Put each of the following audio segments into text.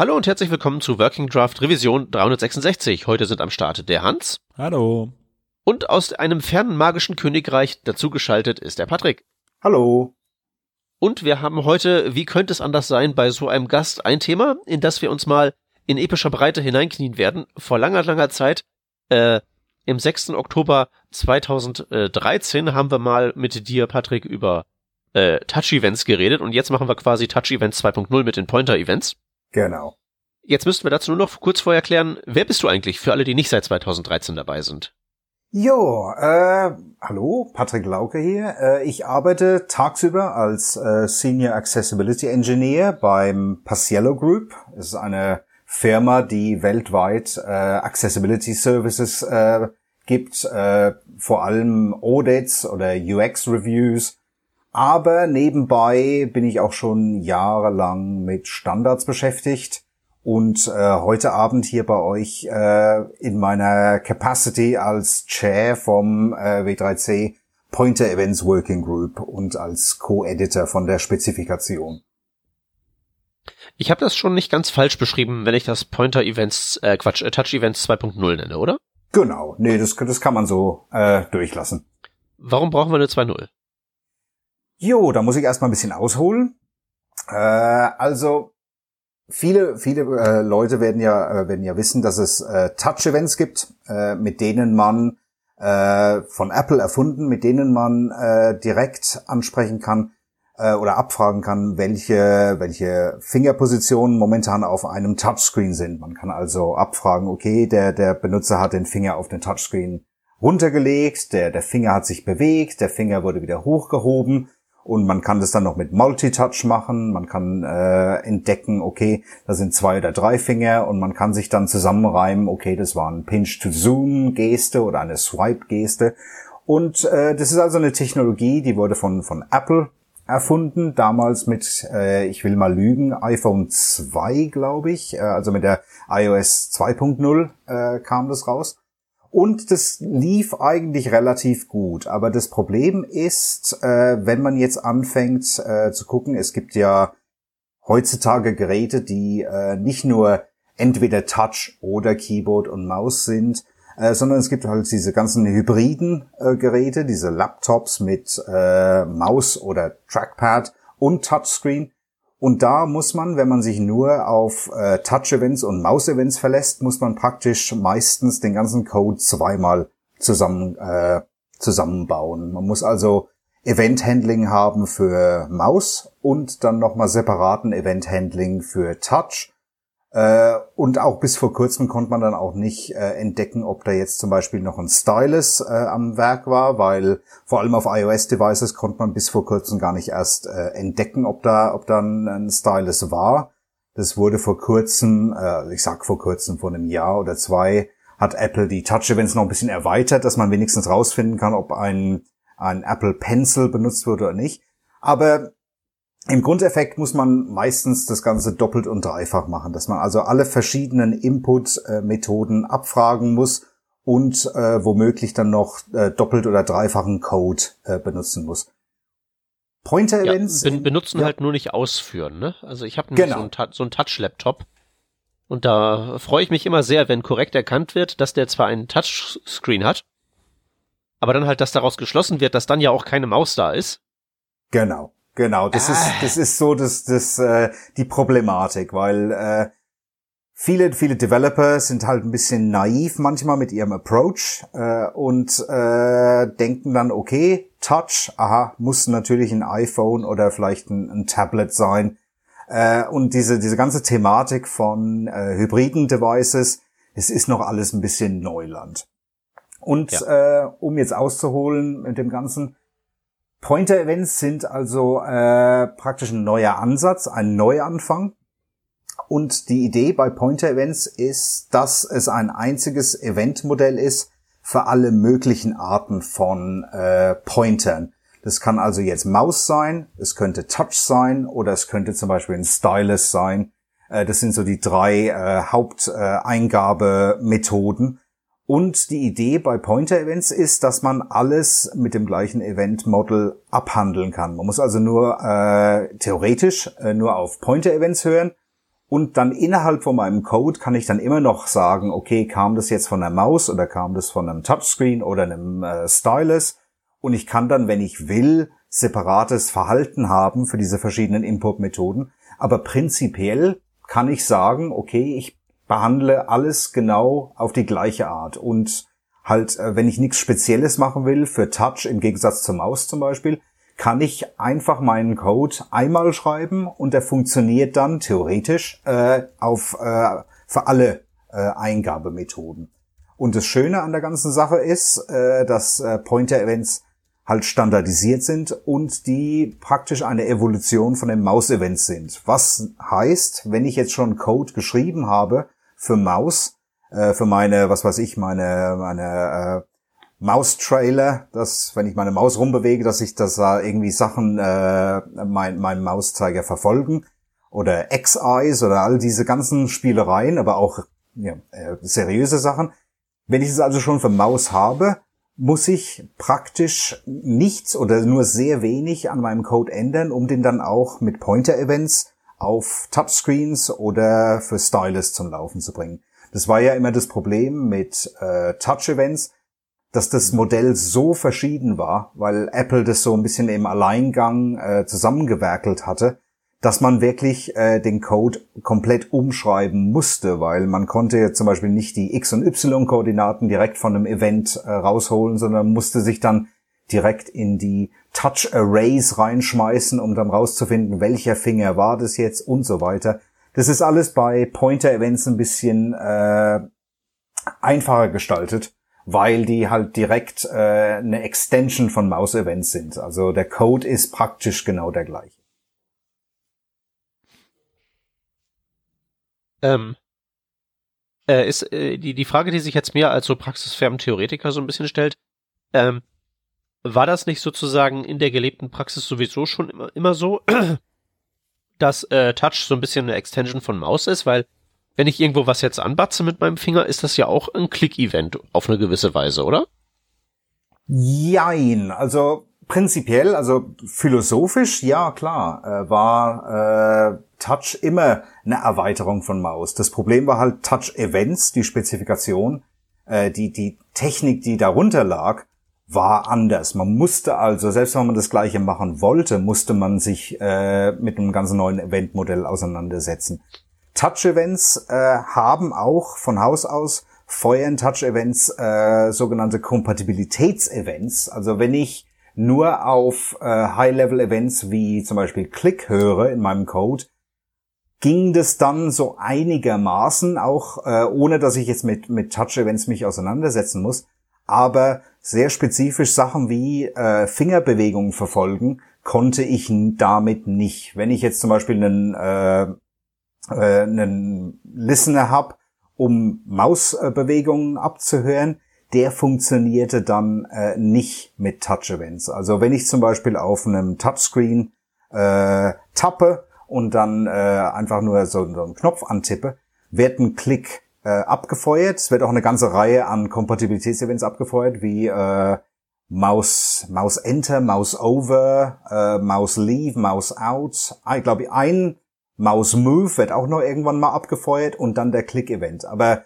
Hallo und herzlich willkommen zu Working Draft Revision 366. Heute sind am Start der Hans. Hallo. Und aus einem fernen magischen Königreich dazugeschaltet ist der Patrick. Hallo. Und wir haben heute, wie könnte es anders sein, bei so einem Gast ein Thema, in das wir uns mal in epischer Breite hineinknien werden. Vor langer, langer Zeit, äh, im 6. Oktober 2013 haben wir mal mit dir, Patrick, über äh, Touch-Events geredet und jetzt machen wir quasi Touch-Events 2.0 mit den Pointer-Events. Genau. Jetzt müssten wir dazu nur noch kurz vorher klären, wer bist du eigentlich für alle, die nicht seit 2013 dabei sind? Jo, äh, hallo, Patrick Lauke hier. Äh, ich arbeite tagsüber als äh, Senior Accessibility Engineer beim Paciello Group. Es ist eine Firma, die weltweit äh, Accessibility Services äh, gibt, äh, vor allem Audits oder UX Reviews. Aber nebenbei bin ich auch schon jahrelang mit Standards beschäftigt und äh, heute Abend hier bei euch äh, in meiner Capacity als Chair vom äh, W3C Pointer Events Working Group und als Co-Editor von der Spezifikation. Ich habe das schon nicht ganz falsch beschrieben, wenn ich das Pointer Events, äh, Quatsch, äh, Touch Events 2.0 nenne, oder? Genau, nee, das, das kann man so äh, durchlassen. Warum brauchen wir eine 2.0? Jo, da muss ich erstmal ein bisschen ausholen. Äh, also viele, viele äh, Leute werden ja, äh, werden ja wissen, dass es äh, Touch-Events gibt, äh, mit denen man äh, von Apple erfunden, mit denen man äh, direkt ansprechen kann äh, oder abfragen kann, welche, welche Fingerpositionen momentan auf einem Touchscreen sind. Man kann also abfragen, okay, der, der Benutzer hat den Finger auf den Touchscreen runtergelegt, der, der Finger hat sich bewegt, der Finger wurde wieder hochgehoben und man kann das dann noch mit Multitouch machen. Man kann äh, entdecken, okay, da sind zwei oder drei Finger und man kann sich dann zusammenreimen, okay, das war ein Pinch-to-Zoom-Geste oder eine Swipe-Geste. Und äh, das ist also eine Technologie, die wurde von, von Apple erfunden, damals mit, äh, ich will mal lügen, iPhone 2, glaube ich, äh, also mit der iOS 2.0 äh, kam das raus. Und das lief eigentlich relativ gut. Aber das Problem ist, äh, wenn man jetzt anfängt äh, zu gucken, es gibt ja heutzutage Geräte, die äh, nicht nur entweder Touch oder Keyboard und Maus sind, äh, sondern es gibt halt diese ganzen hybriden äh, Geräte, diese Laptops mit äh, Maus oder Trackpad und Touchscreen. Und da muss man, wenn man sich nur auf äh, Touch-Events und Maus-Events verlässt, muss man praktisch meistens den ganzen Code zweimal zusammen, äh, zusammenbauen. Man muss also Event-Handling haben für Maus und dann nochmal separaten Event-Handling für Touch. Äh, und auch bis vor kurzem konnte man dann auch nicht äh, entdecken, ob da jetzt zum Beispiel noch ein Stylus äh, am Werk war, weil vor allem auf iOS-Devices konnte man bis vor kurzem gar nicht erst äh, entdecken, ob da, ob da ein, ein Stylus war. Das wurde vor kurzem, äh, ich sag vor kurzem, vor einem Jahr oder zwei, hat Apple die Touch-Events noch ein bisschen erweitert, dass man wenigstens rausfinden kann, ob ein, ein Apple Pencil benutzt wurde oder nicht. Aber im Grundeffekt muss man meistens das Ganze doppelt und dreifach machen, dass man also alle verschiedenen Input-Methoden abfragen muss und äh, womöglich dann noch äh, doppelt oder dreifachen Code äh, benutzen muss. Pointer-Events ja, ben benutzen ja. halt nur nicht ausführen. Ne? Also ich habe genau. so einen, so einen Touch-Laptop und da freue ich mich immer sehr, wenn korrekt erkannt wird, dass der zwar einen Touchscreen hat, aber dann halt, dass daraus geschlossen wird, dass dann ja auch keine Maus da ist. Genau. Genau, das ah. ist das ist so das das äh, die Problematik, weil äh, viele viele Developer sind halt ein bisschen naiv manchmal mit ihrem Approach äh, und äh, denken dann okay Touch, aha muss natürlich ein iPhone oder vielleicht ein, ein Tablet sein äh, und diese diese ganze Thematik von äh, hybriden Devices, es ist noch alles ein bisschen Neuland. Und ja. äh, um jetzt auszuholen mit dem Ganzen, Pointer-Events sind also äh, praktisch ein neuer Ansatz, ein Neuanfang. Und die Idee bei Pointer-Events ist, dass es ein einziges Eventmodell ist für alle möglichen Arten von äh, Pointern. Das kann also jetzt Maus sein, es könnte Touch sein oder es könnte zum Beispiel ein Stylus sein. Äh, das sind so die drei äh, Haupteingabemethoden. Und die Idee bei Pointer-Events ist, dass man alles mit dem gleichen Event-Model abhandeln kann. Man muss also nur äh, theoretisch äh, nur auf Pointer-Events hören Und dann innerhalb von meinem Code kann ich dann immer noch sagen, okay, kam das jetzt von der Maus oder kam das von einem Touchscreen oder einem äh, Stylus? Und ich kann dann, wenn ich will, separates Verhalten haben für diese verschiedenen Input-Methoden. Aber prinzipiell kann ich sagen, okay, ich behandle alles genau auf die gleiche Art. Und halt, äh, wenn ich nichts Spezielles machen will, für Touch im Gegensatz zur Maus zum Beispiel, kann ich einfach meinen Code einmal schreiben und der funktioniert dann theoretisch äh, auf äh, für alle äh, Eingabemethoden. Und das Schöne an der ganzen Sache ist, äh, dass äh, Pointer-Events halt standardisiert sind und die praktisch eine Evolution von den Maus-Events sind. Was heißt, wenn ich jetzt schon Code geschrieben habe für Maus, äh, für meine, was weiß ich, meine, meine äh, Maustrailer, dass wenn ich meine Maus rumbewege, dass ich das da irgendwie Sachen äh, mein, meinen Mauszeiger verfolgen oder X-Eyes oder all diese ganzen Spielereien, aber auch ja, äh, seriöse Sachen. Wenn ich es also schon für Maus habe, muss ich praktisch nichts oder nur sehr wenig an meinem Code ändern, um den dann auch mit Pointer-Events auf Touchscreens oder für Stylus zum Laufen zu bringen. Das war ja immer das Problem mit äh, Touch-Events, dass das Modell so verschieden war, weil Apple das so ein bisschen im Alleingang äh, zusammengewerkelt hatte, dass man wirklich äh, den Code komplett umschreiben musste, weil man konnte zum Beispiel nicht die X- und Y-Koordinaten direkt von einem Event äh, rausholen, sondern musste sich dann direkt in die Touch Arrays reinschmeißen, um dann rauszufinden, welcher Finger war das jetzt und so weiter. Das ist alles bei Pointer Events ein bisschen äh, einfacher gestaltet, weil die halt direkt äh, eine Extension von Maus Events sind. Also der Code ist praktisch genau der gleiche. Ähm, äh, ist äh, die, die Frage, die sich jetzt mehr als so praxisfernen Theoretiker so ein bisschen stellt, ähm, war das nicht sozusagen in der gelebten Praxis sowieso schon immer, immer so, dass äh, Touch so ein bisschen eine Extension von Maus ist? Weil wenn ich irgendwo was jetzt anbatze mit meinem Finger, ist das ja auch ein Click-Event auf eine gewisse Weise, oder? Jein, also prinzipiell, also philosophisch, ja klar, äh, war äh, Touch immer eine Erweiterung von Maus. Das Problem war halt Touch Events, die Spezifikation, äh, die, die Technik, die darunter lag, war anders. Man musste also, selbst wenn man das gleiche machen wollte, musste man sich äh, mit einem ganz neuen Eventmodell auseinandersetzen. Touch-Events äh, haben auch von Haus aus feuern Touch-Events äh, sogenannte Kompatibilitäts-Events. Also wenn ich nur auf äh, High-Level-Events wie zum Beispiel Click höre in meinem Code, ging das dann so einigermaßen, auch äh, ohne dass ich jetzt mit, mit Touch-Events mich auseinandersetzen muss. Aber sehr spezifisch Sachen wie äh, Fingerbewegungen verfolgen konnte ich damit nicht. Wenn ich jetzt zum Beispiel einen, äh, äh, einen Listener habe, um Mausbewegungen abzuhören, der funktionierte dann äh, nicht mit Touch-Events. Also wenn ich zum Beispiel auf einem Touchscreen äh, tappe und dann äh, einfach nur so, so einen Knopf antippe, wird ein Klick äh, abgefeuert. Es wird auch eine ganze Reihe an Kompatibilitätsevents abgefeuert, wie äh, Maus, Maus Enter, Maus Over, äh, Maus Leave, Maus Out. Ich glaube, ein Maus Move wird auch noch irgendwann mal abgefeuert und dann der Click-Event. Aber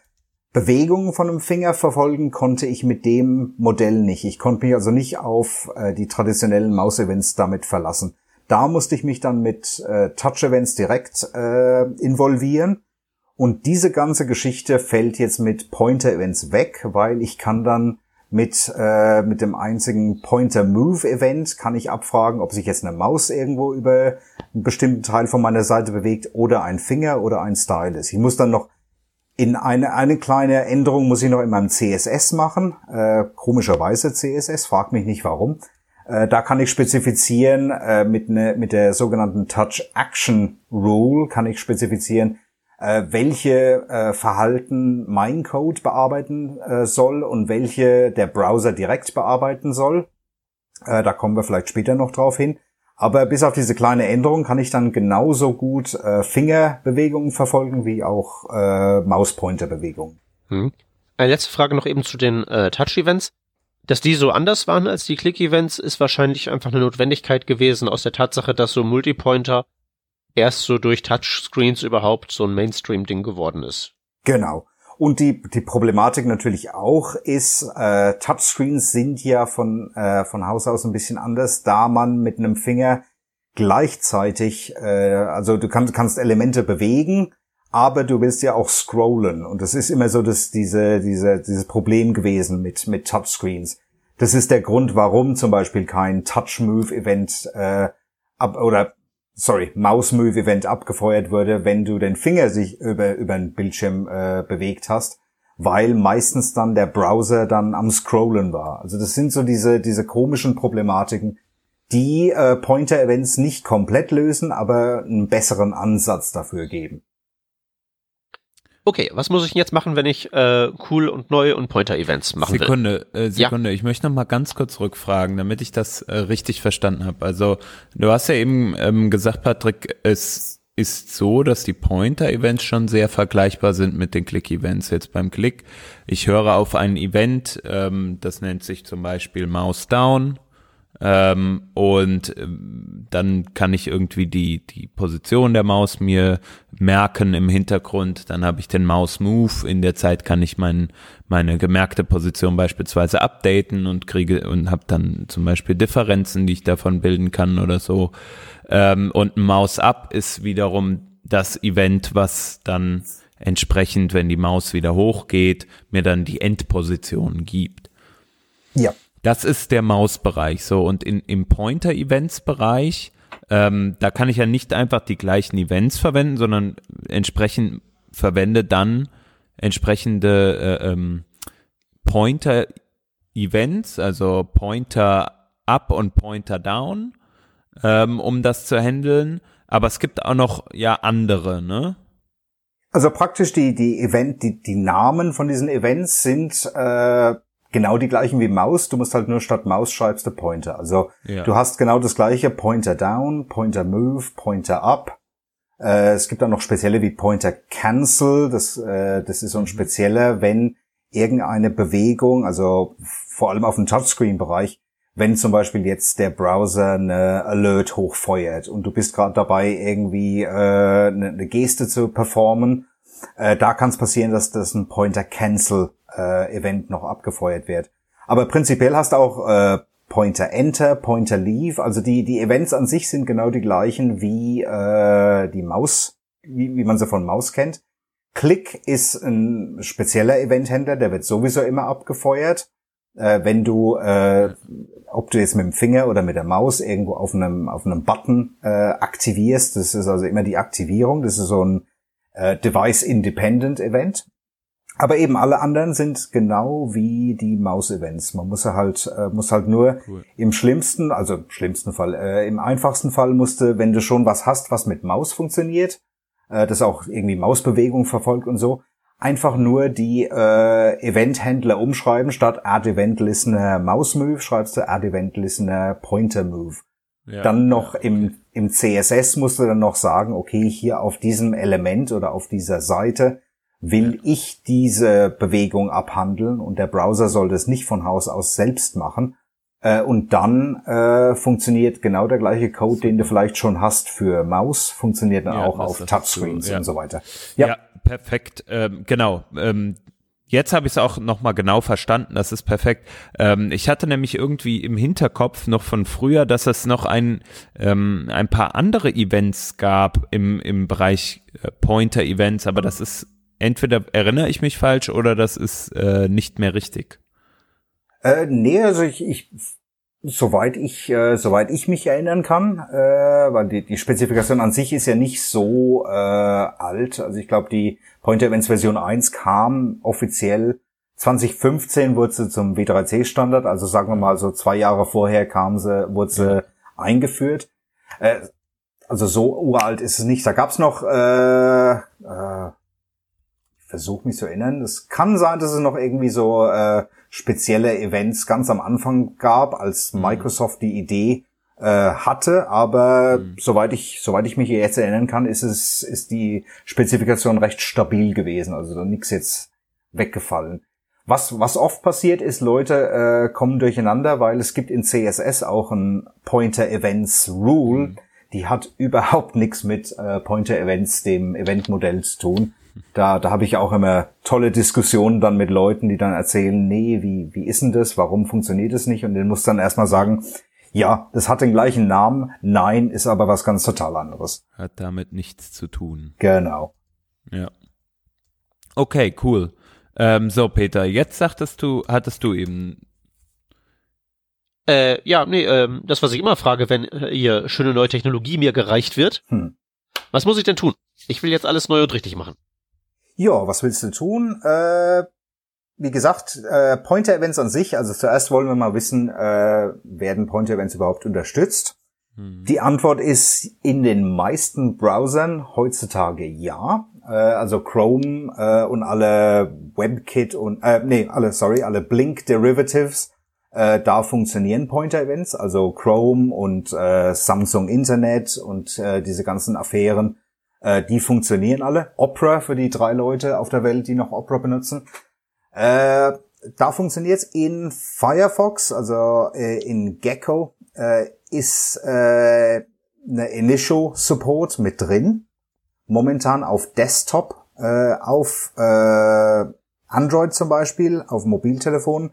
Bewegungen von einem Finger verfolgen konnte ich mit dem Modell nicht. Ich konnte mich also nicht auf äh, die traditionellen Maus-Events damit verlassen. Da musste ich mich dann mit äh, Touch-Events direkt äh, involvieren. Und diese ganze Geschichte fällt jetzt mit Pointer-Events weg, weil ich kann dann mit, äh, mit dem einzigen Pointer-Move-Event kann ich abfragen, ob sich jetzt eine Maus irgendwo über einen bestimmten Teil von meiner Seite bewegt oder ein Finger oder ein Stylus. Ich muss dann noch in eine, eine kleine Änderung muss ich noch in meinem CSS machen. Äh, komischerweise CSS, frag mich nicht warum. Äh, da kann ich spezifizieren, äh, mit, ne, mit der sogenannten Touch Action Rule kann ich spezifizieren, äh, welche äh, Verhalten mein Code bearbeiten äh, soll und welche der Browser direkt bearbeiten soll. Äh, da kommen wir vielleicht später noch drauf hin. Aber bis auf diese kleine Änderung kann ich dann genauso gut äh, Fingerbewegungen verfolgen wie auch äh, Mauspointerbewegungen. Hm. Eine letzte Frage noch eben zu den äh, Touch-Events. Dass die so anders waren als die Click-Events, ist wahrscheinlich einfach eine Notwendigkeit gewesen aus der Tatsache, dass so Multipointer erst so durch Touchscreens überhaupt so ein Mainstream-Ding geworden ist. Genau. Und die, die Problematik natürlich auch ist, äh, Touchscreens sind ja von, äh, von Haus aus ein bisschen anders, da man mit einem Finger gleichzeitig, äh, also du kannst, kannst Elemente bewegen, aber du willst ja auch scrollen. Und das ist immer so dass diese, diese, dieses Problem gewesen mit, mit Touchscreens. Das ist der Grund, warum zum Beispiel kein Touch-Move-Event äh, ab, oder sorry, Mouse-Move-Event abgefeuert wurde, wenn du den Finger sich über, über den Bildschirm äh, bewegt hast, weil meistens dann der Browser dann am Scrollen war. Also das sind so diese, diese komischen Problematiken, die äh, Pointer-Events nicht komplett lösen, aber einen besseren Ansatz dafür geben. Okay, was muss ich jetzt machen, wenn ich äh, cool und neu und Pointer-Events machen Sekunde, will? Äh, Sekunde, ja. ich möchte noch mal ganz kurz rückfragen, damit ich das äh, richtig verstanden habe. Also du hast ja eben ähm, gesagt, Patrick, es ist so, dass die Pointer-Events schon sehr vergleichbar sind mit den Click-Events. Jetzt beim Click, ich höre auf ein Event, ähm, das nennt sich zum Beispiel Mouse Down ähm, und ähm, dann kann ich irgendwie die, die Position der Maus mir merken im Hintergrund. Dann habe ich den Mouse Move. In der Zeit kann ich mein, meine gemerkte Position beispielsweise updaten und kriege und habe dann zum Beispiel Differenzen, die ich davon bilden kann oder so. Ähm, und ein Maus Up ist wiederum das Event, was dann entsprechend, wenn die Maus wieder hochgeht, mir dann die Endposition gibt. Ja. Das ist der Mausbereich so und in, im Pointer-Events-Bereich, ähm, da kann ich ja nicht einfach die gleichen Events verwenden, sondern entsprechend verwende dann entsprechende äh, ähm, Pointer-Events, also Pointer up und Pointer down, ähm, um das zu handeln. Aber es gibt auch noch ja andere, ne? Also praktisch die die Event die die Namen von diesen Events sind äh, genau die gleichen wie Maus. Du musst halt nur statt Maus schreibst du Pointer. Also ja. du hast genau das gleiche Pointer down, Pointer move, Pointer up. Äh, es gibt dann noch spezielle wie Pointer cancel. Das, äh, das ist so ein spezieller, wenn irgendeine Bewegung, also vor allem auf dem Touchscreen-Bereich, wenn zum Beispiel jetzt der Browser eine Alert hochfeuert und du bist gerade dabei, irgendwie äh, eine, eine Geste zu performen, äh, da kann es passieren, dass das ein Pointer Cancel äh, Event noch abgefeuert wird. Aber prinzipiell hast du auch äh, Pointer Enter, Pointer Leave. Also die, die Events an sich sind genau die gleichen wie äh, die Maus, wie, wie man sie von Maus kennt. Click ist ein spezieller Eventhändler, der wird sowieso immer abgefeuert. Äh, wenn du, äh, ob du jetzt mit dem Finger oder mit der Maus irgendwo auf einem, auf einem Button äh, aktivierst, das ist also immer die Aktivierung, das ist so ein äh, Device-Independent Event. Aber eben alle anderen sind genau wie die Maus-Events. Man muss halt, äh, muss halt nur cool. im schlimmsten, also im schlimmsten Fall, äh, im einfachsten Fall musste, wenn du schon was hast, was mit Maus funktioniert, äh, das auch irgendwie Mausbewegung verfolgt und so, einfach nur die äh, Event-Händler umschreiben. Statt Add Event Listener Mouse Move schreibst du Add Event Listener Pointer Move. Ja, dann noch ja, okay. im, im CSS musst du dann noch sagen, okay, hier auf diesem Element oder auf dieser Seite will ich diese Bewegung abhandeln und der Browser soll das nicht von Haus aus selbst machen. Äh, und dann äh, funktioniert genau der gleiche Code, den du vielleicht schon hast für Maus, funktioniert dann ja, auch auf Touchscreens so, ja. und so weiter. Ja, ja perfekt. Ähm, genau. Ähm, Jetzt habe ich es auch nochmal genau verstanden, das ist perfekt. Ähm, ich hatte nämlich irgendwie im Hinterkopf noch von früher, dass es noch ein, ähm, ein paar andere Events gab im, im Bereich äh, Pointer-Events, aber das ist entweder erinnere ich mich falsch oder das ist äh, nicht mehr richtig. Äh, nee, also ich, ich soweit ich äh, soweit ich mich erinnern kann, äh, weil die, die Spezifikation an sich ist ja nicht so äh, alt. Also ich glaube, die Pointer Events Version 1 kam offiziell 2015 wurde sie zum W3C Standard, also sagen wir mal so zwei Jahre vorher kam sie, wurde sie eingeführt. Äh, also so uralt ist es nicht. Da gab's noch äh, äh, versuche mich zu erinnern. Es kann sein, dass es noch irgendwie so äh, spezielle Events ganz am Anfang gab, als mhm. Microsoft die Idee äh, hatte, aber mhm. soweit ich soweit ich mich jetzt erinnern kann, ist es ist die Spezifikation recht stabil gewesen, also da nichts jetzt weggefallen. Was was oft passiert ist, Leute äh, kommen durcheinander, weil es gibt in CSS auch ein Pointer Events Rule. Mhm die hat überhaupt nichts mit äh, Pointer Events, dem Eventmodell zu tun. Da, da habe ich auch immer tolle Diskussionen dann mit Leuten, die dann erzählen, nee, wie, wie ist denn das? Warum funktioniert es nicht? Und den muss dann erstmal sagen, ja, das hat den gleichen Namen, nein, ist aber was ganz total anderes. Hat damit nichts zu tun. Genau. Ja. Okay, cool. Ähm, so, Peter, jetzt sagtest du, hattest du eben. Äh, ja, nee, ähm, das, was ich immer frage, wenn äh, hier schöne neue Technologie mir gereicht wird. Hm. Was muss ich denn tun? Ich will jetzt alles neu und richtig machen. Ja, was willst du tun? Äh, wie gesagt, äh, Pointer-Events an sich, also zuerst wollen wir mal wissen, äh, werden Pointer-Events überhaupt unterstützt? Hm. Die Antwort ist in den meisten Browsern heutzutage ja. Äh, also Chrome äh, und alle WebKit und, äh, nee, alle, sorry, alle Blink Derivatives, äh, da funktionieren Pointer-Events, also Chrome und äh, Samsung Internet und äh, diese ganzen Affären äh, die funktionieren alle. Opera für die drei Leute auf der Welt, die noch Opera benutzen. Äh, da funktioniert's in Firefox, also äh, in Gecko, äh, ist äh, eine Initial Support mit drin. Momentan auf Desktop, äh, auf äh, Android zum Beispiel, auf Mobiltelefon,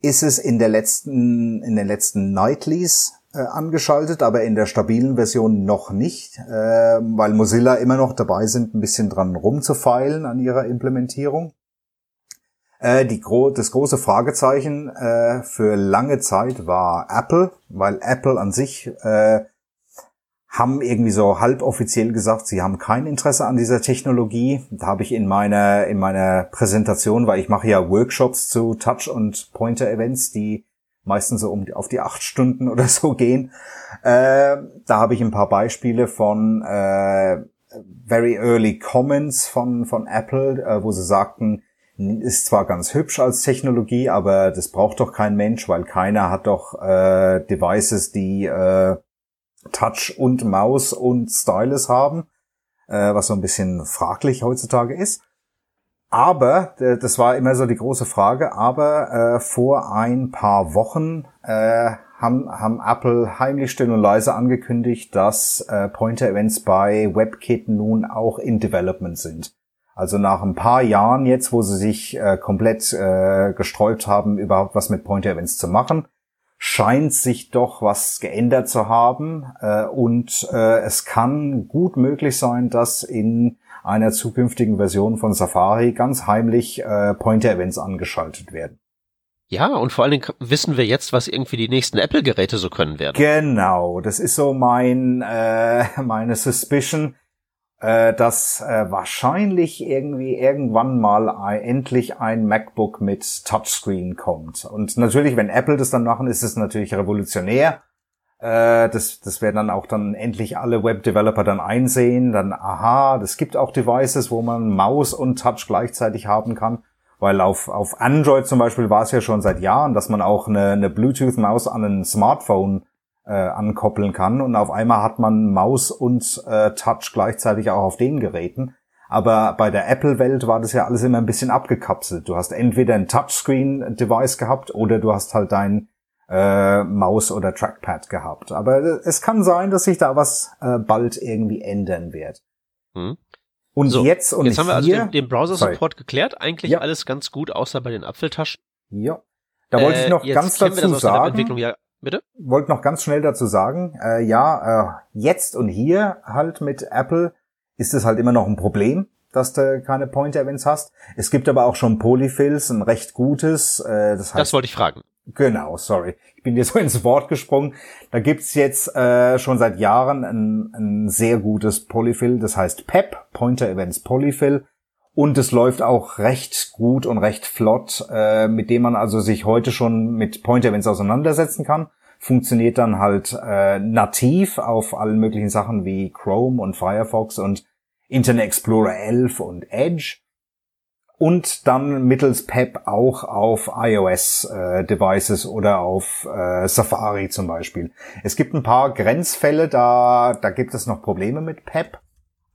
ist es in der letzten, in den letzten Nightlies äh, angeschaltet, aber in der stabilen Version noch nicht, äh, weil Mozilla immer noch dabei sind, ein bisschen dran rumzufeilen an ihrer Implementierung. Äh, die gro das große Fragezeichen äh, für lange Zeit war Apple, weil Apple an sich äh, haben irgendwie so halboffiziell gesagt, sie haben kein Interesse an dieser Technologie. Da habe ich in meiner in meiner Präsentation, weil ich mache ja Workshops zu Touch und Pointer Events, die meistens so um auf die acht Stunden oder so gehen. Äh, da habe ich ein paar Beispiele von äh, Very Early Comments von, von Apple, äh, wo sie sagten, ist zwar ganz hübsch als Technologie, aber das braucht doch kein Mensch, weil keiner hat doch äh, Devices, die äh, Touch und Maus und Stylus haben, äh, was so ein bisschen fraglich heutzutage ist. Aber, äh, das war immer so die große Frage, aber äh, vor ein paar Wochen äh, haben, haben Apple heimlich still und leise angekündigt, dass äh, Pointer-Events bei WebKit nun auch in Development sind. Also nach ein paar Jahren jetzt, wo sie sich äh, komplett äh, gesträubt haben, überhaupt was mit Pointer-Events zu machen, scheint sich doch was geändert zu haben. Äh, und äh, es kann gut möglich sein, dass in einer zukünftigen Version von Safari ganz heimlich äh, Pointer-Events angeschaltet werden. Ja, und vor allen Dingen wissen wir jetzt, was irgendwie die nächsten Apple-Geräte so können werden. Genau, das ist so mein äh, meine Suspicion, äh, dass äh, wahrscheinlich irgendwie irgendwann mal ein, endlich ein MacBook mit Touchscreen kommt. Und natürlich, wenn Apple das dann machen, ist es natürlich revolutionär. Äh, das, das werden dann auch dann endlich alle Web-Developer dann einsehen. Dann, aha, das gibt auch Devices, wo man Maus und Touch gleichzeitig haben kann. Weil auf, auf Android zum Beispiel war es ja schon seit Jahren, dass man auch eine, eine Bluetooth-Maus an ein Smartphone äh, ankoppeln kann. Und auf einmal hat man Maus und äh, Touch gleichzeitig auch auf den Geräten. Aber bei der Apple-Welt war das ja alles immer ein bisschen abgekapselt. Du hast entweder ein Touchscreen-Device gehabt oder du hast halt dein äh, Maus oder Trackpad gehabt. Aber es kann sein, dass sich da was äh, bald irgendwie ändern wird. Hm. Und so, jetzt und jetzt haben wir also hier, den, den Browser-Support geklärt. Eigentlich ja. alles ganz gut, außer bei den Apfeltaschen. Ja. Da wollte ich noch äh, ganz dazu sagen. Ja, bitte? Wollte noch ganz schnell dazu sagen, äh, ja, äh, jetzt und hier halt mit Apple ist es halt immer noch ein Problem, dass du keine Pointer-Events hast. Es gibt aber auch schon Polyfills, ein recht gutes. Äh, das, heißt, das wollte ich fragen. Genau, sorry. Ich bin dir so ins Wort gesprungen. Da gibt's jetzt äh, schon seit Jahren ein, ein sehr gutes Polyfill, das heißt PEP, Pointer Events Polyfill. Und es läuft auch recht gut und recht flott, äh, mit dem man also sich heute schon mit Pointer Events auseinandersetzen kann. Funktioniert dann halt äh, nativ auf allen möglichen Sachen wie Chrome und Firefox und Internet Explorer 11 und Edge und dann mittels PEP auch auf iOS-Devices äh, oder auf äh, Safari zum Beispiel. Es gibt ein paar Grenzfälle, da, da gibt es noch Probleme mit PEP,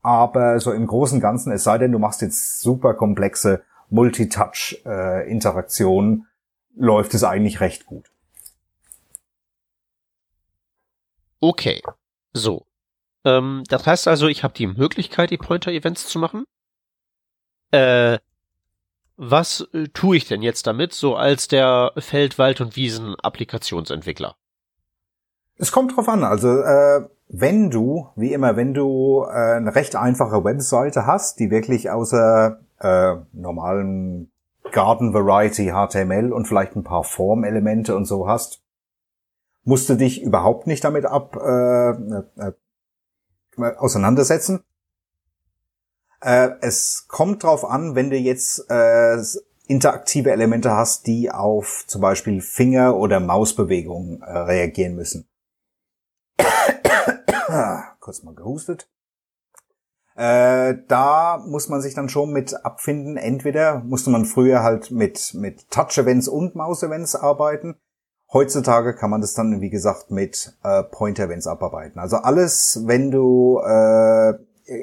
aber so im Großen und Ganzen, es sei denn, du machst jetzt super komplexe Multitouch-Interaktionen, äh, läuft es eigentlich recht gut. Okay, so. Ähm, das heißt also, ich habe die Möglichkeit, die Pointer-Events zu machen. Äh, was äh, tue ich denn jetzt damit, so als der Feld-, Wald- und Wiesen-Applikationsentwickler? Es kommt drauf an. Also äh, wenn du, wie immer, wenn du äh, eine recht einfache Webseite hast, die wirklich außer äh, normalen Garden Variety HTML und vielleicht ein paar Formelemente und so hast, musst du dich überhaupt nicht damit ab äh, äh, auseinandersetzen. Äh, es kommt drauf an, wenn du jetzt äh, interaktive Elemente hast, die auf zum Beispiel Finger- oder Mausbewegungen äh, reagieren müssen. Kurz mal gehustet. Äh, da muss man sich dann schon mit abfinden. Entweder musste man früher halt mit, mit Touch-Events und Maus-Events arbeiten. Heutzutage kann man das dann, wie gesagt, mit äh, Pointer-Events abarbeiten. Also alles, wenn du äh,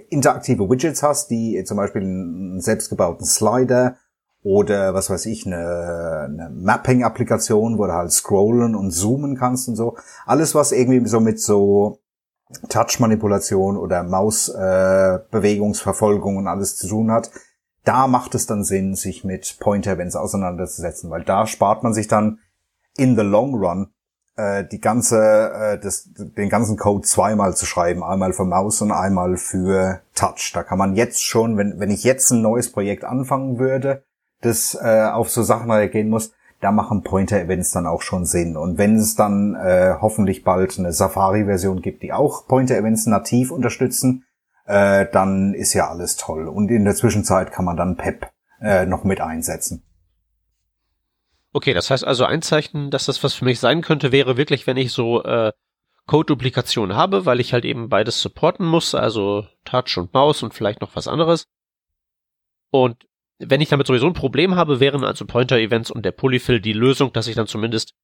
interaktive Widgets hast, die zum Beispiel einen selbstgebauten Slider oder was weiß ich, eine, eine Mapping-Applikation, wo du halt scrollen und zoomen kannst und so. Alles, was irgendwie so mit so Touch-Manipulation oder Maus-Bewegungsverfolgung äh, und alles zu tun hat, da macht es dann Sinn, sich mit Pointer-Events auseinanderzusetzen, weil da spart man sich dann in the long run äh, die ganze, äh, das, den ganzen Code zweimal zu schreiben, einmal für Maus und einmal für Touch. Da kann man jetzt schon, wenn, wenn ich jetzt ein neues Projekt anfangen würde, das äh, auf so Sachen reagieren muss, da machen Pointer-Events dann auch schon Sinn. Und wenn es dann äh, hoffentlich bald eine Safari-Version gibt, die auch Pointer-Events nativ unterstützen, äh, dann ist ja alles toll. Und in der Zwischenzeit kann man dann PEP äh, noch mit einsetzen. Okay, das heißt also ein Zeichen, dass das was für mich sein könnte, wäre wirklich, wenn ich so äh, Code-Duplikation habe, weil ich halt eben beides supporten muss, also Touch und Maus und vielleicht noch was anderes. Und wenn ich damit sowieso ein Problem habe, wären also Pointer-Events und der Polyfill die Lösung, dass ich dann zumindest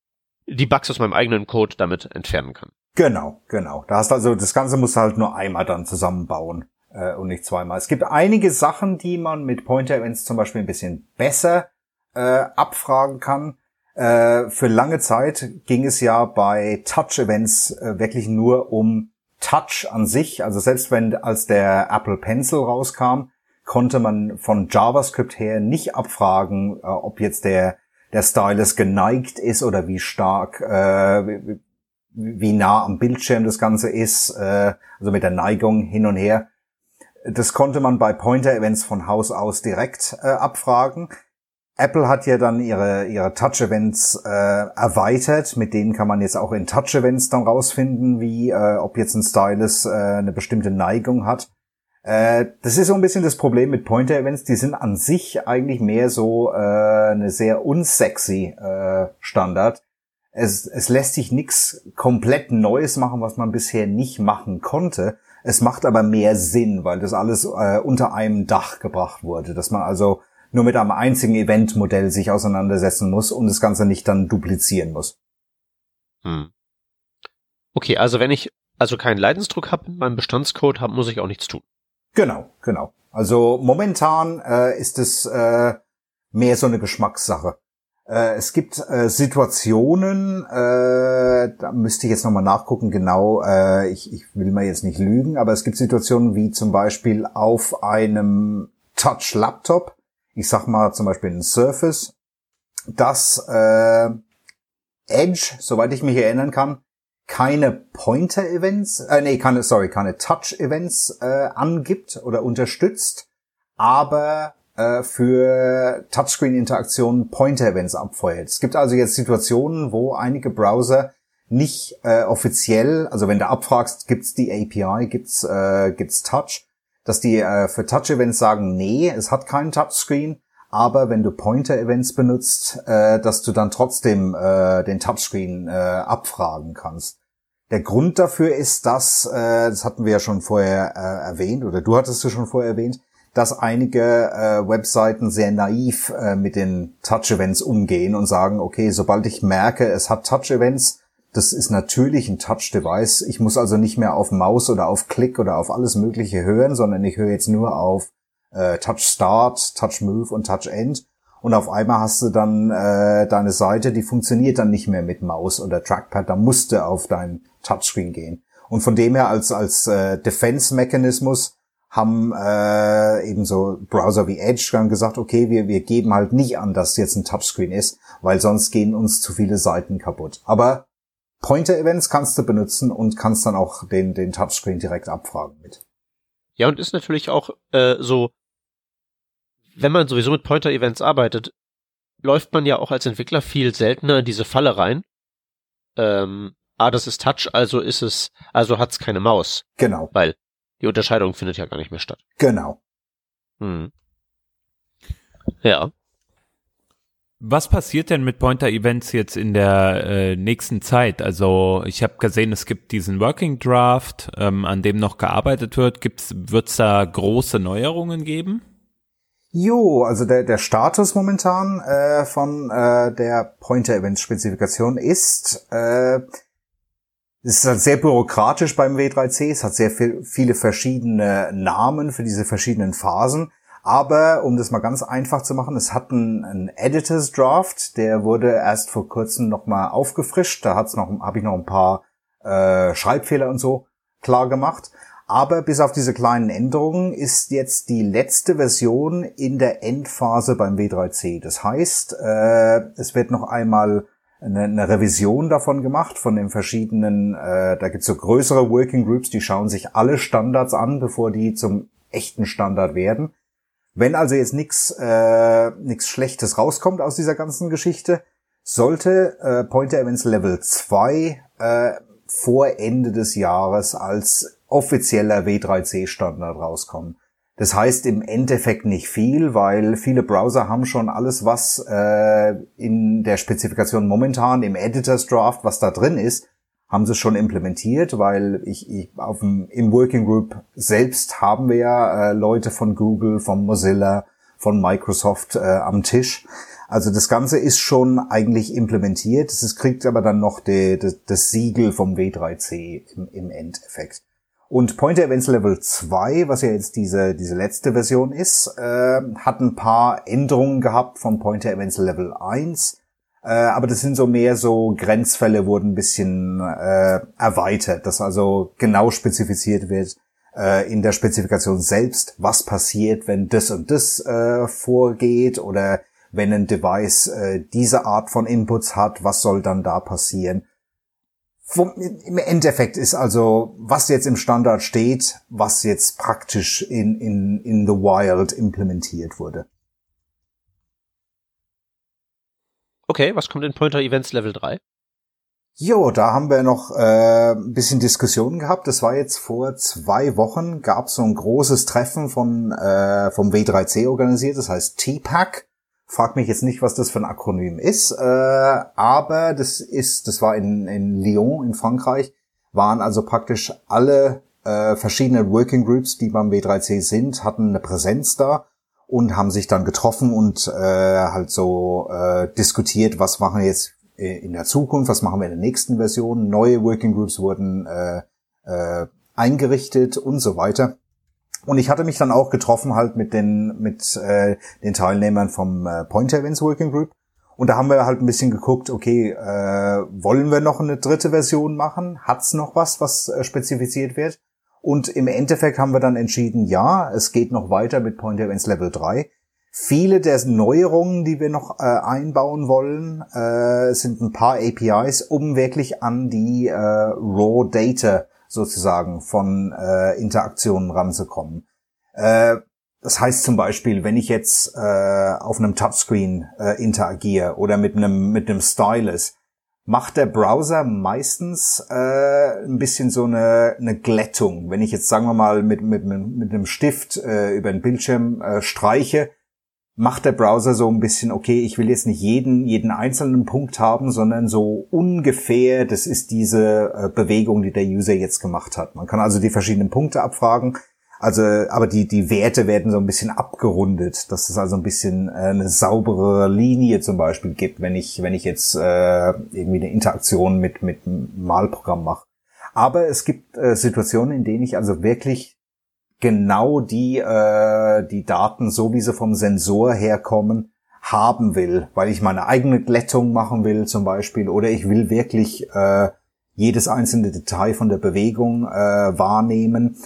die Bugs aus meinem eigenen Code damit entfernen kann. Genau, genau. Da hast also das Ganze muss halt nur einmal dann zusammenbauen äh, und nicht zweimal. Es gibt einige Sachen, die man mit Pointer-Events zum Beispiel ein bisschen besser äh, abfragen kann. Äh, für lange Zeit ging es ja bei Touch-Events äh, wirklich nur um Touch an sich. Also selbst wenn als der Apple Pencil rauskam, konnte man von JavaScript her nicht abfragen, äh, ob jetzt der der Stylus geneigt ist oder wie stark, äh, wie, wie nah am Bildschirm das Ganze ist, äh, also mit der Neigung hin und her. Das konnte man bei Pointer-Events von Haus aus direkt äh, abfragen. Apple hat ja dann ihre, ihre Touch-Events äh, erweitert. Mit denen kann man jetzt auch in Touch-Events dann rausfinden, wie äh, ob jetzt ein Stylus äh, eine bestimmte Neigung hat. Äh, das ist so ein bisschen das Problem mit Pointer-Events. Die sind an sich eigentlich mehr so äh, eine sehr unsexy äh, Standard. Es, es lässt sich nichts komplett Neues machen, was man bisher nicht machen konnte. Es macht aber mehr Sinn, weil das alles äh, unter einem Dach gebracht wurde, dass man also nur mit einem einzigen Eventmodell sich auseinandersetzen muss und das Ganze nicht dann duplizieren muss. Hm. Okay, also wenn ich also keinen Leidensdruck habe in meinem Bestandscode, hab, muss ich auch nichts tun. Genau, genau. Also momentan äh, ist es äh, mehr so eine Geschmackssache. Äh, es gibt äh, Situationen, äh, da müsste ich jetzt nochmal nachgucken, genau, äh, ich, ich will mal jetzt nicht lügen, aber es gibt Situationen wie zum Beispiel auf einem Touch-Laptop, ich sag mal zum Beispiel ein Surface, dass äh, Edge, soweit ich mich erinnern kann, keine Pointer-Events, äh, nee, keine, sorry, keine Touch-Events äh, angibt oder unterstützt, aber äh, für Touchscreen-Interaktionen Pointer-Events abfeuert. Es gibt also jetzt Situationen, wo einige Browser nicht äh, offiziell, also wenn du abfragst, gibt's die API, gibt's äh, gibt's Touch, dass die äh, für Touch-Events sagen, nee, es hat keinen Touchscreen, aber wenn du Pointer-Events benutzt, äh, dass du dann trotzdem äh, den Touchscreen äh, abfragen kannst. Der Grund dafür ist, dass, äh, das hatten wir ja schon vorher äh, erwähnt, oder du hattest es schon vorher erwähnt, dass einige äh, Webseiten sehr naiv äh, mit den Touch-Events umgehen und sagen, okay, sobald ich merke, es hat Touch-Events, das ist natürlich ein Touch-Device. Ich muss also nicht mehr auf Maus oder auf Klick oder auf alles Mögliche hören, sondern ich höre jetzt nur auf äh, Touch Start, Touch Move und Touch End. Und auf einmal hast du dann äh, deine Seite, die funktioniert dann nicht mehr mit Maus oder Trackpad. Da musst du auf dein Touchscreen gehen. Und von dem her als, als äh, Defense-Mechanismus haben äh, eben so Browser wie Edge dann gesagt, okay, wir, wir geben halt nicht an, dass jetzt ein Touchscreen ist, weil sonst gehen uns zu viele Seiten kaputt. Aber Pointer-Events kannst du benutzen und kannst dann auch den, den Touchscreen direkt abfragen mit. Ja, und ist natürlich auch äh, so, wenn man sowieso mit Pointer-Events arbeitet, läuft man ja auch als Entwickler viel seltener in diese Falle rein. Ähm, ah, das ist Touch, also ist es, also hat's keine Maus. Genau. Weil die Unterscheidung findet ja gar nicht mehr statt. Genau. Hm. Ja. Was passiert denn mit Pointer-Events jetzt in der äh, nächsten Zeit? Also ich habe gesehen, es gibt diesen Working Draft, ähm, an dem noch gearbeitet wird. Wird es da große Neuerungen geben? Jo, also der, der Status momentan äh, von äh, der Pointer-Event-Spezifikation ist, äh, es ist halt sehr bürokratisch beim W3C. Es hat sehr viel, viele verschiedene Namen für diese verschiedenen Phasen. Aber um das mal ganz einfach zu machen, es hat einen, einen Editors Draft, der wurde erst vor kurzem nochmal aufgefrischt. Da hat's noch, habe ich noch ein paar äh, Schreibfehler und so klar gemacht. Aber bis auf diese kleinen Änderungen ist jetzt die letzte Version in der Endphase beim W3C. Das heißt, äh, es wird noch einmal eine, eine Revision davon gemacht, von den verschiedenen, äh, da gibt's so größere Working Groups, die schauen sich alle Standards an, bevor die zum echten Standard werden. Wenn also jetzt nichts äh, nix Schlechtes rauskommt aus dieser ganzen Geschichte, sollte äh, Pointer Events Level 2 äh, vor Ende des Jahres als offizieller W3C-Standard rauskommen. Das heißt im Endeffekt nicht viel, weil viele Browser haben schon alles, was äh, in der Spezifikation momentan im Editors Draft, was da drin ist, haben sie schon implementiert, weil ich, ich auf dem, im Working Group selbst haben wir ja äh, Leute von Google, von Mozilla, von Microsoft äh, am Tisch. Also das Ganze ist schon eigentlich implementiert. Es kriegt aber dann noch die, die, das Siegel vom W3C im, im Endeffekt. Und Pointer Events Level 2, was ja jetzt diese, diese letzte Version ist, äh, hat ein paar Änderungen gehabt von Pointer Events Level 1. Äh, aber das sind so mehr so Grenzfälle wurden ein bisschen äh, erweitert, dass also genau spezifiziert wird äh, in der Spezifikation selbst, was passiert, wenn das und das äh, vorgeht oder wenn ein Device äh, diese Art von Inputs hat, was soll dann da passieren? Im Endeffekt ist also, was jetzt im Standard steht, was jetzt praktisch in, in, in the wild implementiert wurde. Okay, was kommt in Pointer Events Level 3? Jo, da haben wir noch äh, ein bisschen Diskussionen gehabt. Das war jetzt vor zwei Wochen, gab so ein großes Treffen von äh, vom W3C organisiert, das heißt TPAC. Frag mich jetzt nicht, was das für ein Akronym ist, äh, aber das ist, das war in, in Lyon in Frankreich, waren also praktisch alle äh, verschiedenen Working Groups, die beim W3C sind, hatten eine Präsenz da und haben sich dann getroffen und äh, halt so äh, diskutiert, was machen wir jetzt in der Zukunft, was machen wir in der nächsten Version. Neue Working Groups wurden äh, äh, eingerichtet und so weiter. Und ich hatte mich dann auch getroffen halt mit den, mit äh, den Teilnehmern vom äh, Pointer Events Working Group. Und da haben wir halt ein bisschen geguckt, okay, äh, wollen wir noch eine dritte Version machen? Hat's noch was, was äh, spezifiziert wird? Und im Endeffekt haben wir dann entschieden, ja, es geht noch weiter mit Pointer Events Level 3. Viele der Neuerungen, die wir noch äh, einbauen wollen, äh, sind ein paar APIs, um wirklich an die äh, Raw Data sozusagen von äh, Interaktionen ranzukommen. Äh, das heißt zum Beispiel, wenn ich jetzt äh, auf einem Touchscreen äh, interagiere oder mit einem mit einem Stylus, macht der Browser meistens äh, ein bisschen so eine, eine Glättung. Wenn ich jetzt sagen wir mal mit mit, mit einem Stift äh, über den Bildschirm äh, streiche, macht der Browser so ein bisschen, okay, ich will jetzt nicht jeden, jeden einzelnen Punkt haben, sondern so ungefähr, das ist diese äh, Bewegung, die der User jetzt gemacht hat. Man kann also die verschiedenen Punkte abfragen, also, aber die, die Werte werden so ein bisschen abgerundet, dass es also ein bisschen äh, eine saubere Linie zum Beispiel gibt, wenn ich, wenn ich jetzt äh, irgendwie eine Interaktion mit, mit einem Malprogramm mache. Aber es gibt äh, Situationen, in denen ich also wirklich genau die, äh, die Daten, so wie sie vom Sensor herkommen, haben will, weil ich meine eigene Glättung machen will zum Beispiel oder ich will wirklich äh, jedes einzelne Detail von der Bewegung äh, wahrnehmen.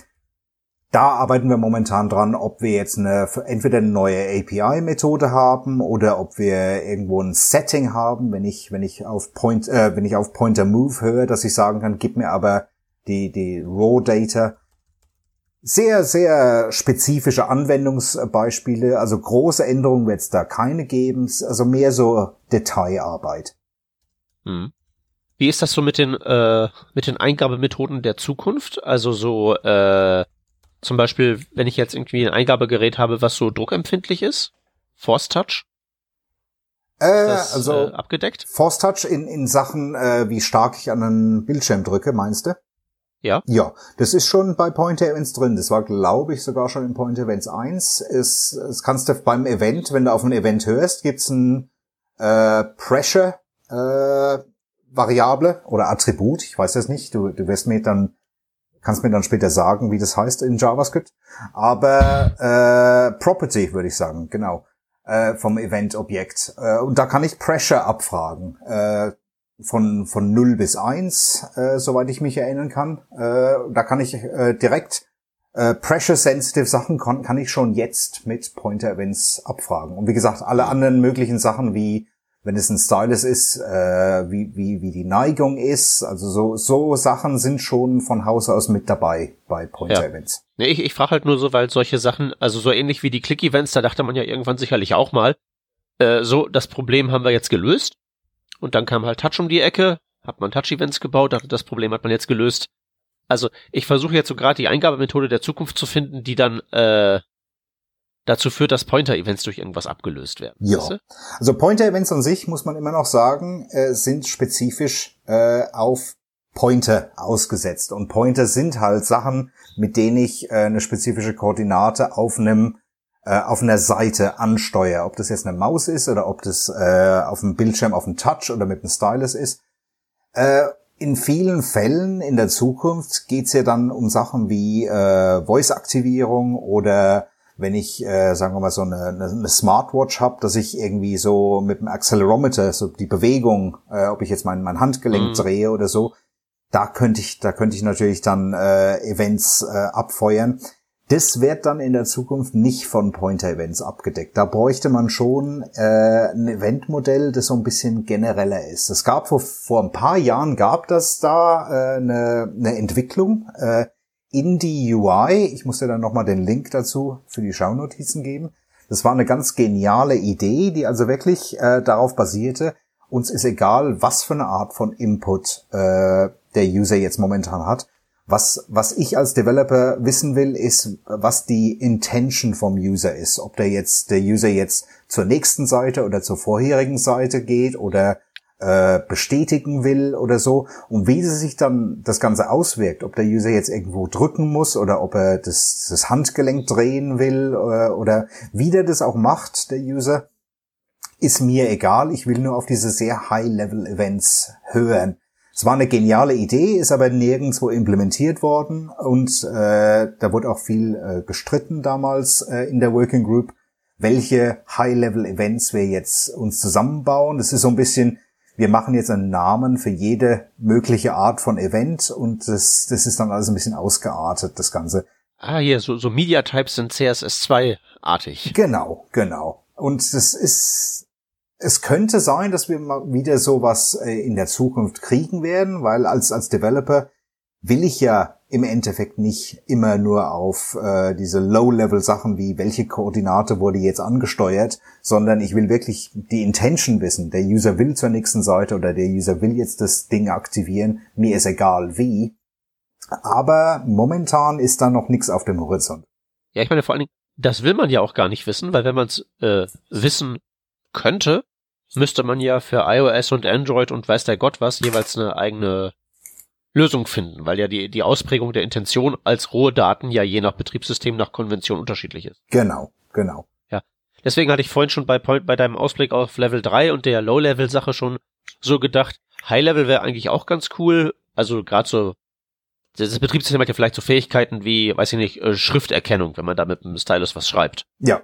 Da arbeiten wir momentan dran, ob wir jetzt eine, entweder eine neue API-Methode haben oder ob wir irgendwo ein Setting haben, wenn ich, wenn ich auf Point, äh, wenn ich auf Pointer Move höre, dass ich sagen kann, gib mir aber die, die Raw Data. Sehr, sehr spezifische Anwendungsbeispiele, also große Änderungen wird es da keine geben, also mehr so Detailarbeit. Hm. Wie ist das so mit den, äh, mit den Eingabemethoden der Zukunft? Also so, äh, zum Beispiel, wenn ich jetzt irgendwie ein Eingabegerät habe, was so druckempfindlich ist, Force Touch. Äh, das, also äh, abgedeckt? Force Touch in, in Sachen, äh, wie stark ich an einen Bildschirm drücke, meinst du? Ja. Ja, das ist schon bei Pointer Events drin. Das war, glaube ich, sogar schon in Pointer Events 1. Es, es kannst du beim Event, wenn du auf ein Event hörst, gibt's ein äh, Pressure äh, Variable oder Attribut. Ich weiß das nicht. Du, du wirst mir dann kannst mir dann später sagen, wie das heißt in JavaScript. Aber äh, Property würde ich sagen, genau, äh, vom Event-Objekt. Äh, und da kann ich Pressure abfragen. Äh, von, von 0 bis 1, äh, soweit ich mich erinnern kann. Äh, da kann ich äh, direkt äh, Pressure-sensitive Sachen kann, kann ich schon jetzt mit Pointer-Events abfragen. Und wie gesagt, alle anderen möglichen Sachen wie wenn es ein Stylus ist, äh, wie, wie, wie die Neigung ist. Also so, so Sachen sind schon von Haus aus mit dabei bei Pointer ja. Events. Nee, ich, ich frage halt nur so, weil solche Sachen, also so ähnlich wie die Click-Events, da dachte man ja irgendwann sicherlich auch mal, äh, so, das Problem haben wir jetzt gelöst. Und dann kam halt Touch um die Ecke, hat man Touch-Events gebaut, dachte, das Problem hat man jetzt gelöst. Also ich versuche jetzt so gerade die Eingabemethode der Zukunft zu finden, die dann äh, dazu führt, dass Pointer-Events durch irgendwas abgelöst werden. Ja. Weißt du? Also Pointer-Events an sich, muss man immer noch sagen, äh, sind spezifisch äh, auf Pointer ausgesetzt. Und Pointer sind halt Sachen, mit denen ich äh, eine spezifische Koordinate auf einem äh, auf einer Seite ansteuere. Ob das jetzt eine Maus ist oder ob das äh, auf dem Bildschirm auf dem Touch oder mit dem Stylus ist. Äh, in vielen Fällen in der Zukunft geht's ja dann um Sachen wie äh, Voice-Aktivierung oder wenn ich, äh, sagen wir mal, so eine, eine Smartwatch habe, dass ich irgendwie so mit dem Accelerometer, so die Bewegung, äh, ob ich jetzt mein, mein Handgelenk mhm. drehe oder so, da könnte ich, da könnte ich natürlich dann äh, Events äh, abfeuern. Das wird dann in der Zukunft nicht von Pointer-Events abgedeckt. Da bräuchte man schon äh, ein Eventmodell, das so ein bisschen genereller ist. Es gab vor, vor ein paar Jahren gab das da äh, eine, eine Entwicklung. Äh, in die UI. Ich muss dir dann nochmal den Link dazu für die Schaunotizen geben. Das war eine ganz geniale Idee, die also wirklich äh, darauf basierte, uns ist egal, was für eine Art von Input äh, der User jetzt momentan hat. Was, was ich als Developer wissen will, ist, was die Intention vom User ist. Ob der jetzt, der User jetzt zur nächsten Seite oder zur vorherigen Seite geht oder äh, bestätigen will oder so und wie sich dann das Ganze auswirkt, ob der User jetzt irgendwo drücken muss oder ob er das, das Handgelenk drehen will oder, äh, oder wie der das auch macht, der User, ist mir egal. Ich will nur auf diese sehr High-Level-Events hören. Es war eine geniale Idee, ist aber nirgendwo implementiert worden und äh, da wurde auch viel äh, gestritten damals äh, in der Working Group, welche High-Level-Events wir jetzt uns zusammenbauen. Das ist so ein bisschen wir machen jetzt einen Namen für jede mögliche Art von Event und das, das ist dann alles ein bisschen ausgeartet, das Ganze. Ah, hier, so, so Media Types sind CSS2-artig. Genau, genau. Und das ist, es könnte sein, dass wir mal wieder sowas äh, in der Zukunft kriegen werden, weil als, als Developer will ich ja im Endeffekt nicht immer nur auf äh, diese Low-Level-Sachen wie welche Koordinate wurde jetzt angesteuert, sondern ich will wirklich die Intention wissen. Der User will zur nächsten Seite oder der User will jetzt das Ding aktivieren. Mir ist egal wie. Aber momentan ist da noch nichts auf dem Horizont. Ja, ich meine vor allen Dingen, das will man ja auch gar nicht wissen, weil wenn man es äh, wissen könnte, müsste man ja für iOS und Android und weiß der Gott was jeweils eine eigene Lösung finden, weil ja die, die Ausprägung der Intention als rohe Daten ja je nach Betriebssystem, nach Konvention unterschiedlich ist. Genau, genau. Ja. Deswegen hatte ich vorhin schon bei, bei deinem Ausblick auf Level 3 und der Low-Level-Sache schon so gedacht, High-Level wäre eigentlich auch ganz cool. Also gerade so, das Betriebssystem hat ja vielleicht so Fähigkeiten wie, weiß ich nicht, äh, Schrifterkennung, wenn man da mit einem Stylus was schreibt. Ja.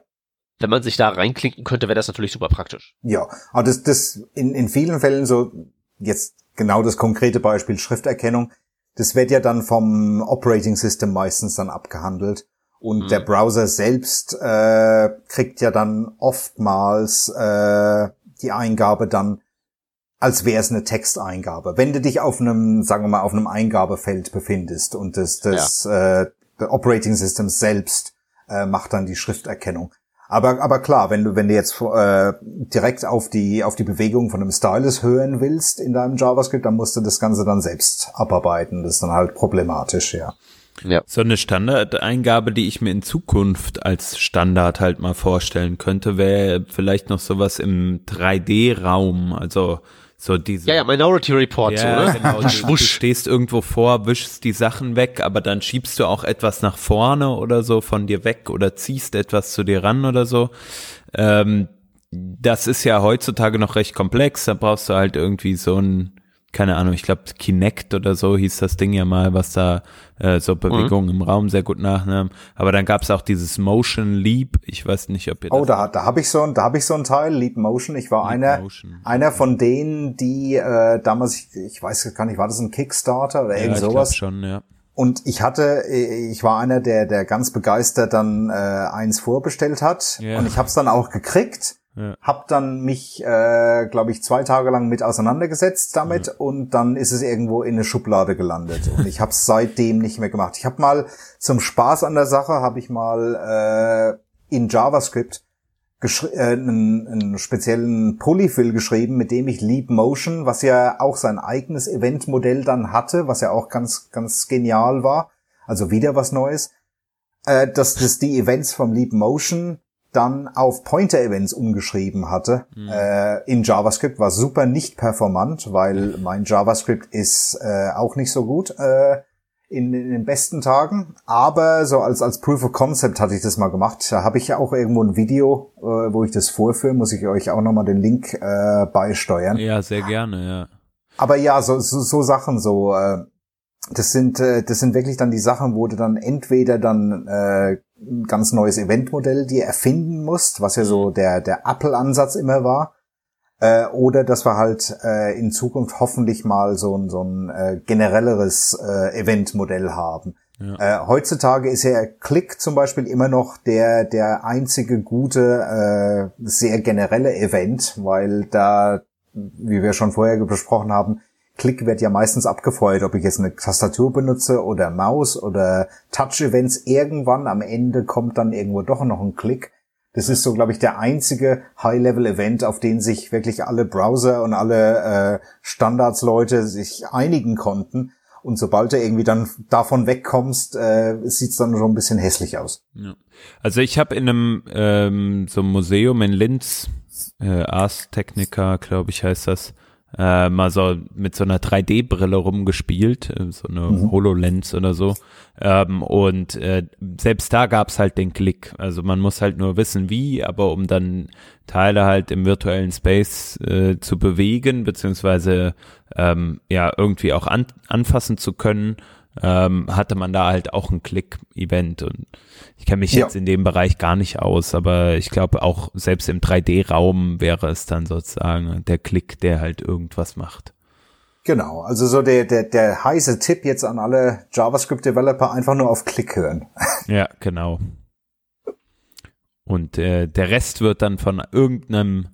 Wenn man sich da reinklinken könnte, wäre das natürlich super praktisch. Ja, aber das, das in, in vielen Fällen so, jetzt genau das konkrete Beispiel Schrifterkennung. Das wird ja dann vom Operating System meistens dann abgehandelt. Und mhm. der Browser selbst äh, kriegt ja dann oftmals äh, die Eingabe dann, als wäre es eine Texteingabe. Wenn du dich auf einem, sagen wir mal, auf einem Eingabefeld befindest und das, das ja. äh, Operating System selbst äh, macht dann die Schrifterkennung. Aber, aber klar, wenn du, wenn du jetzt äh, direkt auf die, auf die Bewegung von einem Stylus hören willst in deinem JavaScript, dann musst du das Ganze dann selbst abarbeiten. Das ist dann halt problematisch, ja. Ja. So eine Standardeingabe, die ich mir in Zukunft als Standard halt mal vorstellen könnte, wäre vielleicht noch sowas im 3D-Raum, also so diese. Ja, ja, Minority Report, ja, so, ne? Genau, du, du stehst irgendwo vor, wischst die Sachen weg, aber dann schiebst du auch etwas nach vorne oder so von dir weg oder ziehst etwas zu dir ran oder so. Ähm, das ist ja heutzutage noch recht komplex, da brauchst du halt irgendwie so ein keine Ahnung, ich glaube Kinect oder so hieß das Ding ja mal, was da äh, so Bewegungen mhm. im Raum sehr gut nachnahm. Aber dann gab es auch dieses Motion Leap. Ich weiß nicht, ob ihr das. Oh, da, da habe ich so ein, da habe ich so ein Teil Leap Motion. Ich war Leap einer, Motion. einer von denen, die äh, damals, ich, ich weiß gar nicht, war das ein Kickstarter oder irgend ja, sowas? Ich schon, ja. Und ich hatte, ich war einer, der, der ganz begeistert dann äh, eins vorbestellt hat. Yeah. Und ich habe es dann auch gekriegt. Ja. Hab dann mich, äh, glaube ich, zwei Tage lang mit auseinandergesetzt damit ja. und dann ist es irgendwo in eine Schublade gelandet und ich habe es seitdem nicht mehr gemacht. Ich habe mal zum Spaß an der Sache habe ich mal äh, in JavaScript äh, einen, einen speziellen Polyfill geschrieben, mit dem ich Leap Motion, was ja auch sein eigenes Eventmodell dann hatte, was ja auch ganz ganz genial war, also wieder was Neues, äh, dass das die Events vom Leap Motion dann auf Pointer-Events umgeschrieben hatte mhm. äh, in JavaScript, war super nicht performant, weil mein JavaScript ist äh, auch nicht so gut äh, in, in den besten Tagen. Aber so als, als Proof of Concept hatte ich das mal gemacht. Da habe ich ja auch irgendwo ein Video, äh, wo ich das vorführe. Muss ich euch auch nochmal den Link äh, beisteuern. Ja, sehr gerne, ja. Aber ja, so, so, so Sachen, so äh, das sind äh, das sind wirklich dann die Sachen, wo du dann entweder dann äh, ein ganz neues Eventmodell dir erfinden musst, was ja so mhm. der, der Apple-Ansatz immer war. Äh, oder dass wir halt äh, in Zukunft hoffentlich mal so ein, so ein äh, generelleres äh, Eventmodell haben. Ja. Äh, heutzutage ist ja Click zum Beispiel immer noch der, der einzige gute, äh, sehr generelle Event, weil da, wie wir schon vorher besprochen haben, Klick wird ja meistens abgefeuert, ob ich jetzt eine Tastatur benutze oder Maus oder Touch-Events. Irgendwann am Ende kommt dann irgendwo doch noch ein Klick. Das ist so, glaube ich, der einzige High-Level-Event, auf den sich wirklich alle Browser und alle äh, Standards-Leute sich einigen konnten. Und sobald du irgendwie dann davon wegkommst, äh, sieht's dann schon ein bisschen hässlich aus. Ja. Also ich habe in einem ähm, so einem Museum in Linz, äh, Ars Technica, glaube ich, heißt das, äh, mal so mit so einer 3D-Brille rumgespielt, äh, so eine mhm. HoloLens oder so. Ähm, und äh, selbst da gab's halt den Klick. Also man muss halt nur wissen, wie, aber um dann Teile halt im virtuellen Space äh, zu bewegen, beziehungsweise ähm, ja irgendwie auch an, anfassen zu können, ähm, hatte man da halt auch ein Click-Event und ich kenne mich ja. jetzt in dem Bereich gar nicht aus, aber ich glaube auch selbst im 3D-Raum wäre es dann sozusagen der Klick, der halt irgendwas macht. Genau, also so der, der, der heiße Tipp jetzt an alle JavaScript-Developer, einfach nur auf Klick hören. Ja, genau. Und äh, der Rest wird dann von irgendeinem,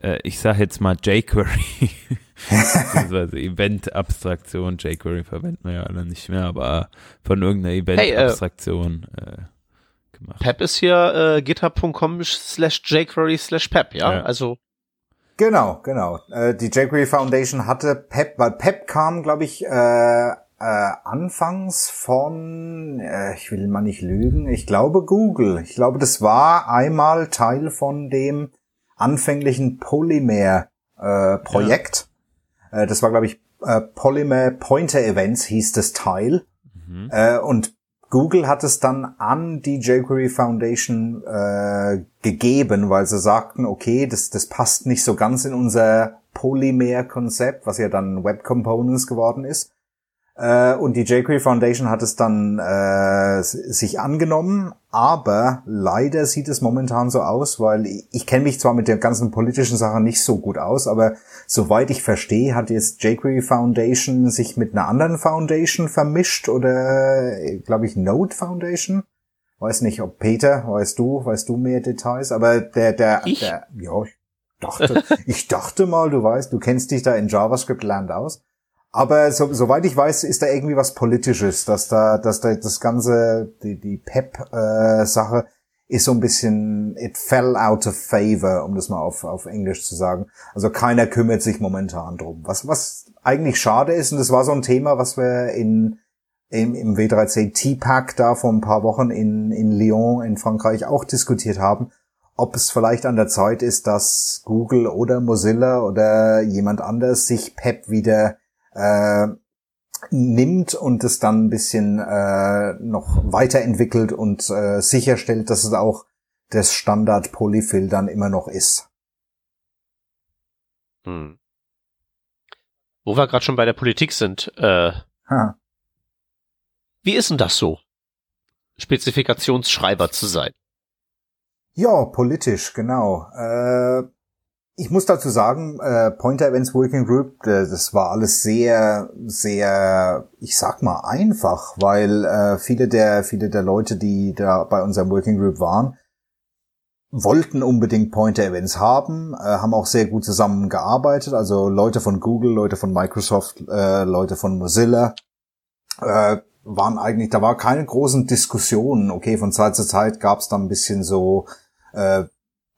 äh, ich sage jetzt mal jQuery beziehungsweise Event-Abstraktion, jQuery verwenden wir ja alle nicht mehr, aber von irgendeiner Event-Abstraktion hey, äh, äh, gemacht. Pep ist hier äh, github.com slash jQuery slash pep, ja? ja? Also Genau, genau. Äh, die jQuery Foundation hatte Pep, weil Pep kam, glaube ich, äh, äh, anfangs von, äh, ich will mal nicht lügen, ich glaube Google. Ich glaube, das war einmal Teil von dem anfänglichen Polymer-Projekt. Äh, äh, das war, glaube ich, äh, Polymer Pointer Events hieß das Teil. Mhm. Äh, und Google hat es dann an die jQuery Foundation äh, gegeben, weil sie sagten, okay, das, das passt nicht so ganz in unser Polymer-Konzept, was ja dann Web Components geworden ist. Äh, und die jQuery Foundation hat es dann äh, sich angenommen, aber leider sieht es momentan so aus, weil ich, ich kenne mich zwar mit der ganzen politischen Sache nicht so gut aus, aber soweit ich verstehe, hat jetzt jQuery Foundation sich mit einer anderen Foundation vermischt oder glaube ich Node Foundation. Weiß nicht, ob Peter, weißt du, weißt du mehr Details, aber der, der, ich? der ja, ich dachte, ich dachte mal, du weißt, du kennst dich da in JavaScript Land aus. Aber so, soweit ich weiß, ist da irgendwie was Politisches, dass da, dass da das ganze, die, die PEP-Sache äh, ist so ein bisschen, it fell out of favor, um das mal auf, auf Englisch zu sagen. Also keiner kümmert sich momentan drum. Was, was eigentlich schade ist, und das war so ein Thema, was wir in, im, im W3C T-Pack da vor ein paar Wochen in, in Lyon in Frankreich auch diskutiert haben, ob es vielleicht an der Zeit ist, dass Google oder Mozilla oder jemand anders sich PEP wieder äh, nimmt und es dann ein bisschen äh, noch weiterentwickelt und äh, sicherstellt, dass es auch das Standard Polyfill dann immer noch ist. Hm. Wo wir gerade schon bei der Politik sind, äh, ha. wie ist denn das so, Spezifikationsschreiber zu sein? Ja, politisch, genau. Äh, ich muss dazu sagen, äh, Pointer Events Working Group, äh, das war alles sehr, sehr, ich sag mal einfach, weil äh, viele der, viele der Leute, die da bei unserem Working Group waren, wollten unbedingt Pointer Events haben, äh, haben auch sehr gut zusammengearbeitet, also Leute von Google, Leute von Microsoft, äh, Leute von Mozilla, äh, waren eigentlich, da war keine großen Diskussionen. Okay, von Zeit zu Zeit gab es dann ein bisschen so äh,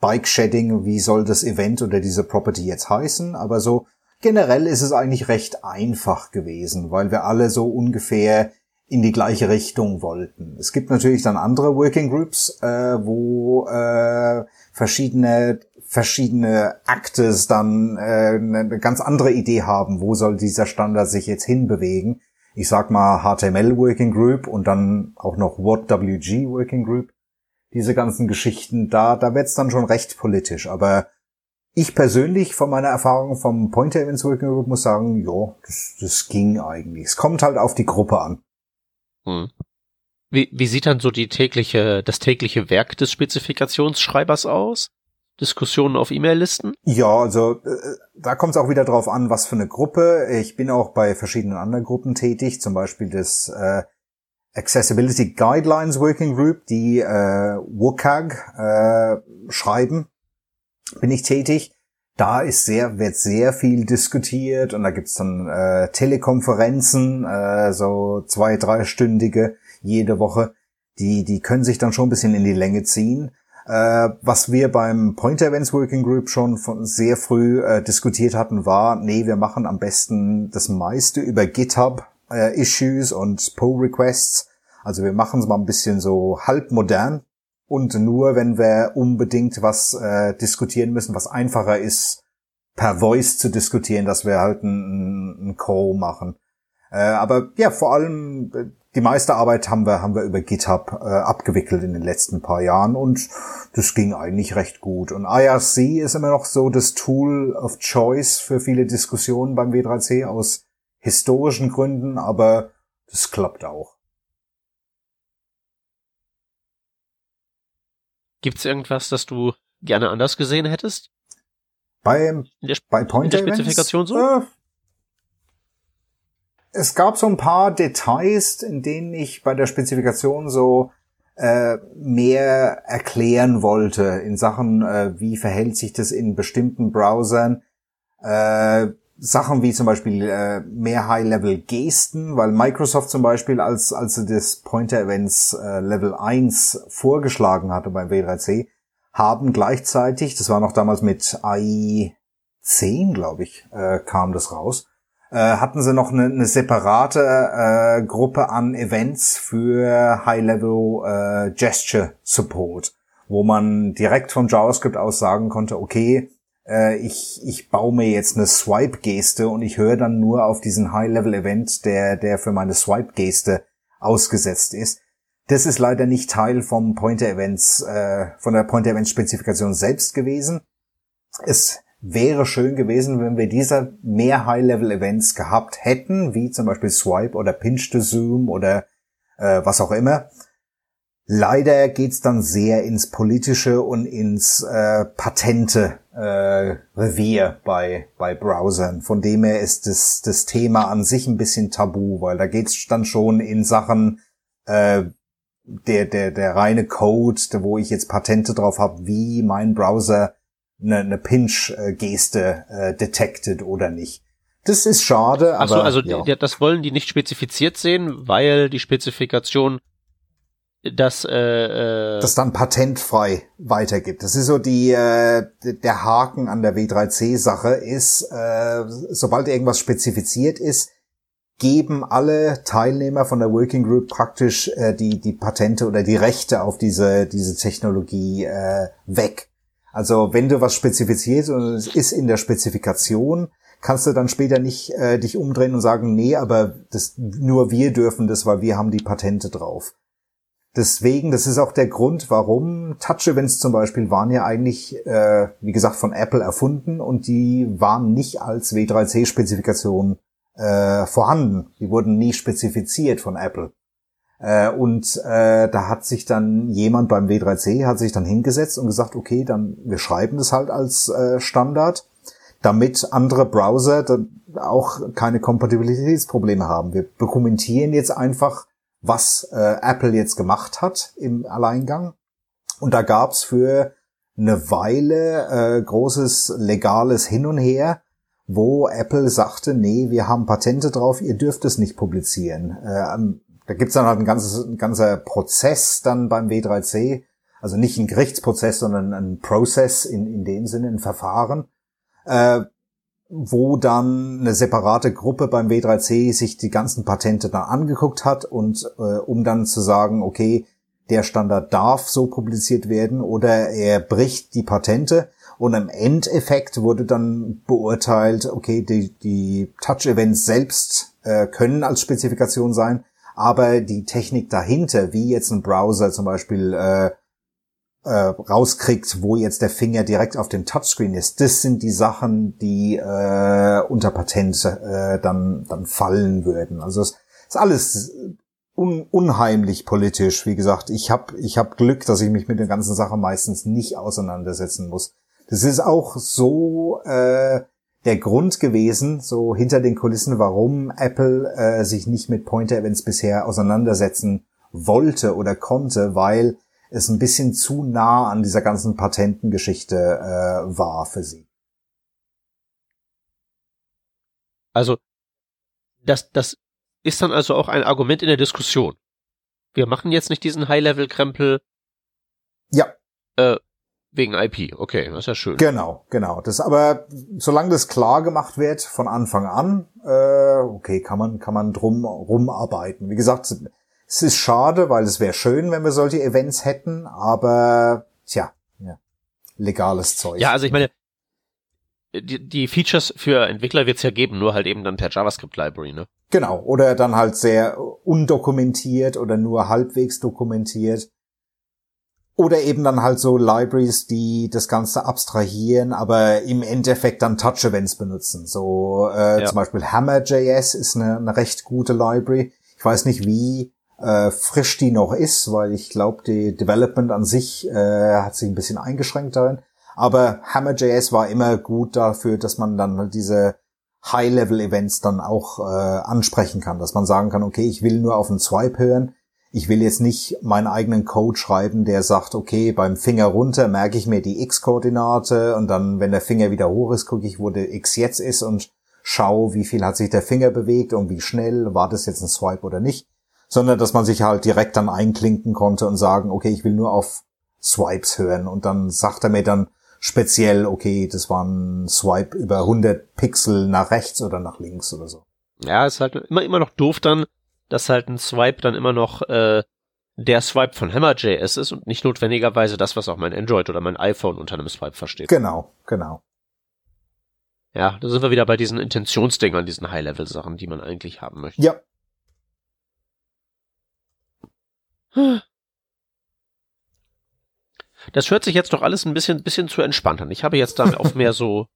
Bike-Shedding, wie soll das Event oder diese Property jetzt heißen, aber so generell ist es eigentlich recht einfach gewesen, weil wir alle so ungefähr in die gleiche Richtung wollten. Es gibt natürlich dann andere Working Groups, äh, wo äh, verschiedene verschiedene Actes dann äh, eine ganz andere Idee haben, wo soll dieser Standard sich jetzt hinbewegen. Ich sag mal HTML Working Group und dann auch noch WhatWG Working Group diese ganzen Geschichten, da, da wird's dann schon recht politisch. Aber ich persönlich von meiner Erfahrung vom Pointer Events Working Group muss sagen, ja, das, das ging eigentlich. Es kommt halt auf die Gruppe an. Hm. Wie, wie sieht dann so die tägliche, das tägliche Werk des Spezifikationsschreibers aus? Diskussionen auf E-Mail-Listen? Ja, also äh, da kommt es auch wieder drauf an, was für eine Gruppe. Ich bin auch bei verschiedenen anderen Gruppen tätig, zum Beispiel das äh, Accessibility Guidelines Working Group, die äh, WCAG äh, schreiben, bin ich tätig. Da ist sehr, wird sehr viel diskutiert und da gibt's dann äh, Telekonferenzen, äh, so zwei, dreistündige jede Woche. Die, die können sich dann schon ein bisschen in die Länge ziehen. Äh, was wir beim Pointer Events Working Group schon von sehr früh äh, diskutiert hatten, war, nee, wir machen am besten das meiste über GitHub äh, Issues und Pull Requests. Also wir machen es mal ein bisschen so halb modern und nur wenn wir unbedingt was äh, diskutieren müssen, was einfacher ist, per Voice zu diskutieren, dass wir halt einen, Call machen. Äh, aber ja, vor allem äh, die meiste Arbeit haben wir haben wir über GitHub äh, abgewickelt in den letzten paar Jahren und das ging eigentlich recht gut. Und IRC ist immer noch so das Tool of Choice für viele Diskussionen beim W3C aus historischen Gründen, aber das klappt auch. Gibt's irgendwas, das du gerne anders gesehen hättest? Bei, bei Pointer in der Spezifikation Events, so? Äh, es gab so ein paar Details, in denen ich bei der Spezifikation so äh, mehr erklären wollte in Sachen, äh, wie verhält sich das in bestimmten Browsern. Äh, Sachen wie zum Beispiel äh, mehr High-Level-Gesten, weil Microsoft zum Beispiel, als, als sie das Pointer-Events äh, Level 1 vorgeschlagen hatte beim W3C, haben gleichzeitig, das war noch damals mit AI 10, glaube ich, äh, kam das raus, äh, hatten sie noch eine, eine separate äh, Gruppe an Events für High-Level äh, Gesture Support, wo man direkt vom JavaScript aus sagen konnte, okay, ich, ich baue mir jetzt eine Swipe-Geste und ich höre dann nur auf diesen High-Level-Event, der, der für meine Swipe-Geste ausgesetzt ist. Das ist leider nicht Teil vom Pointer-Events, äh, von der Pointer-Events-Spezifikation selbst gewesen. Es wäre schön gewesen, wenn wir diese mehr High-Level-Events gehabt hätten, wie zum Beispiel Swipe oder Pinch to Zoom oder äh, was auch immer. Leider geht's dann sehr ins Politische und ins äh, Patente äh, Revier bei, bei Browsern. Von dem her ist das, das Thema an sich ein bisschen tabu, weil da geht's dann schon in Sachen äh, der, der, der reine Code, wo ich jetzt Patente drauf habe, wie mein Browser eine, eine Pinch-Geste äh, detected oder nicht. Das ist schade, aber. Ach so, also ja. das wollen die nicht spezifiziert sehen, weil die Spezifikation das äh, äh das dann patentfrei weitergibt. Das ist so die äh, der Haken an der W3C-Sache ist, äh, sobald irgendwas spezifiziert ist, geben alle Teilnehmer von der Working Group praktisch äh, die die Patente oder die Rechte auf diese diese Technologie äh, weg. Also wenn du was spezifizierst und es ist in der Spezifikation, kannst du dann später nicht äh, dich umdrehen und sagen, nee, aber das, nur wir dürfen das, weil wir haben die Patente drauf. Deswegen, das ist auch der Grund, warum Touch-Events zum Beispiel waren ja eigentlich, äh, wie gesagt, von Apple erfunden und die waren nicht als W3C-Spezifikation äh, vorhanden. Die wurden nie spezifiziert von Apple. Äh, und äh, da hat sich dann jemand beim W3C hat sich dann hingesetzt und gesagt, okay, dann wir schreiben das halt als äh, Standard, damit andere Browser dann auch keine Kompatibilitätsprobleme haben. Wir dokumentieren jetzt einfach, was äh, Apple jetzt gemacht hat im Alleingang. Und da gab's für eine Weile äh, großes legales Hin und Her, wo Apple sagte, nee, wir haben Patente drauf, ihr dürft es nicht publizieren. Äh, da gibt's dann halt ein, ganzes, ein ganzer Prozess dann beim W3C, also nicht ein Gerichtsprozess, sondern ein Prozess in, in dem Sinne, ein Verfahren, äh, wo dann eine separate Gruppe beim W3C sich die ganzen Patente dann angeguckt hat und äh, um dann zu sagen, okay, der Standard darf so publiziert werden oder er bricht die Patente. Und im Endeffekt wurde dann beurteilt, okay, die, die Touch-Events selbst äh, können als Spezifikation sein, aber die Technik dahinter, wie jetzt ein Browser zum Beispiel äh, äh, rauskriegt, wo jetzt der Finger direkt auf dem Touchscreen ist, das sind die Sachen, die äh, unter Patent äh, dann dann fallen würden. Also es ist alles un unheimlich politisch. Wie gesagt, ich habe ich hab Glück, dass ich mich mit der ganzen Sache meistens nicht auseinandersetzen muss. Das ist auch so äh, der Grund gewesen, so hinter den Kulissen, warum Apple äh, sich nicht mit Pointer-Events bisher auseinandersetzen wollte oder konnte, weil es ein bisschen zu nah an dieser ganzen Patentengeschichte äh, war für sie. Also, das, das ist dann also auch ein Argument in der Diskussion. Wir machen jetzt nicht diesen High-Level-Krempel. Ja. Äh, Wegen IP, okay, das ist ja schön. Genau, genau. Das aber, solange das klar gemacht wird von Anfang an, äh, okay, kann man, kann man drum rumarbeiten. Wie gesagt, es ist schade, weil es wäre schön, wenn wir solche Events hätten, aber tja, ja, legales Zeug. Ja, also ich meine, die, die Features für Entwickler wird's ja geben, nur halt eben dann per JavaScript Library, ne? Genau, oder dann halt sehr undokumentiert oder nur halbwegs dokumentiert. Oder eben dann halt so Libraries, die das Ganze abstrahieren, aber im Endeffekt dann Touch-Events benutzen. So äh, ja. zum Beispiel Hammer.js ist eine, eine recht gute Library. Ich weiß nicht, wie äh, frisch die noch ist, weil ich glaube, die Development an sich äh, hat sich ein bisschen eingeschränkt darin. Aber Hammer.js war immer gut dafür, dass man dann halt diese High-Level-Events dann auch äh, ansprechen kann, dass man sagen kann, okay, ich will nur auf einen Swipe hören, ich will jetzt nicht meinen eigenen Code schreiben, der sagt, okay, beim Finger runter merke ich mir die X-Koordinate und dann, wenn der Finger wieder hoch ist, gucke ich, wo der X jetzt ist und schau, wie viel hat sich der Finger bewegt und wie schnell, war das jetzt ein Swipe oder nicht, sondern dass man sich halt direkt dann einklinken konnte und sagen, okay, ich will nur auf Swipes hören und dann sagt er mir dann speziell, okay, das war ein Swipe über 100 Pixel nach rechts oder nach links oder so. Ja, ist halt immer, immer noch doof dann, dass halt ein Swipe dann immer noch äh, der Swipe von Hammer.js ist und nicht notwendigerweise das, was auch mein Android oder mein iPhone unter einem Swipe versteht. Genau, genau. Ja, da sind wir wieder bei diesen Intentionsdingern, diesen High-Level-Sachen, die man eigentlich haben möchte. Ja. Das hört sich jetzt doch alles ein bisschen, bisschen zu entspannt an. Ich habe jetzt dann auf mehr so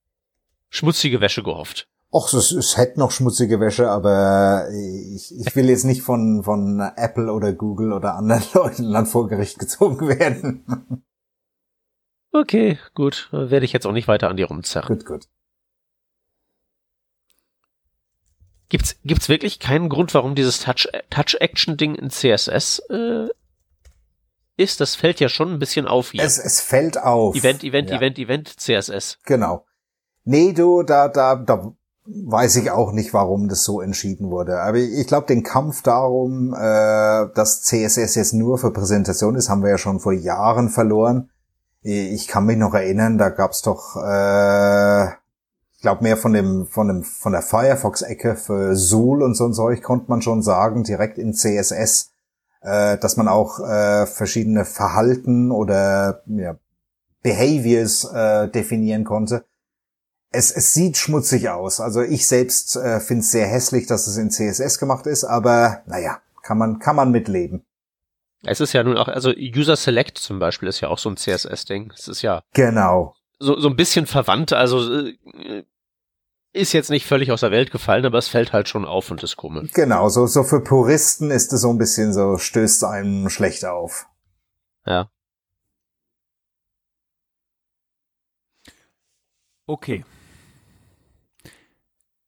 schmutzige Wäsche gehofft. Och, es, es hätte noch schmutzige Wäsche, aber ich, ich will jetzt nicht von, von Apple oder Google oder anderen Leuten dann vor Gericht gezogen werden. Okay, gut. Werde ich jetzt auch nicht weiter an dir rumzerren. gut, gut. Gibt's, gibt's wirklich keinen Grund, warum dieses Touch, Touch-Action-Ding in CSS äh, ist? Das fällt ja schon ein bisschen auf hier. Es, es fällt auf. Event, Event, Ja. Event, Event, CSS. Genau. Nee, du, da, da, da weiß ich auch nicht, warum das so entschieden wurde. Aber ich, glaube, den Kampf darum, äh, dass CSS jetzt nur für Präsentation ist, haben wir ja schon vor Jahren verloren. Ich kann mich noch erinnern, da gab's doch, äh, glaube mehr von dem, von dem, von der Firefox-Ecke für Zool und so ein Zeug konnte man schon sagen, direkt in CSS, äh, dass man auch äh, verschiedene Verhalten oder ja, Behaviors äh, definieren konnte. Es, es sieht schmutzig aus. Also ich selbst äh, finde es sehr hässlich, dass es in CSS gemacht ist, aber naja, kann man, kann man mitleben. Es ist ja nun auch, also User Select zum Beispiel ist ja auch so ein CSS-Ding. Es ist ja Genau. so, so ein bisschen verwandt, also äh, ist jetzt nicht völlig aus der Welt gefallen, aber es fällt halt schon auf und ist komisch. Genau, so, so für Puristen ist es so ein bisschen so, stößt einem schlecht auf. Ja. Okay.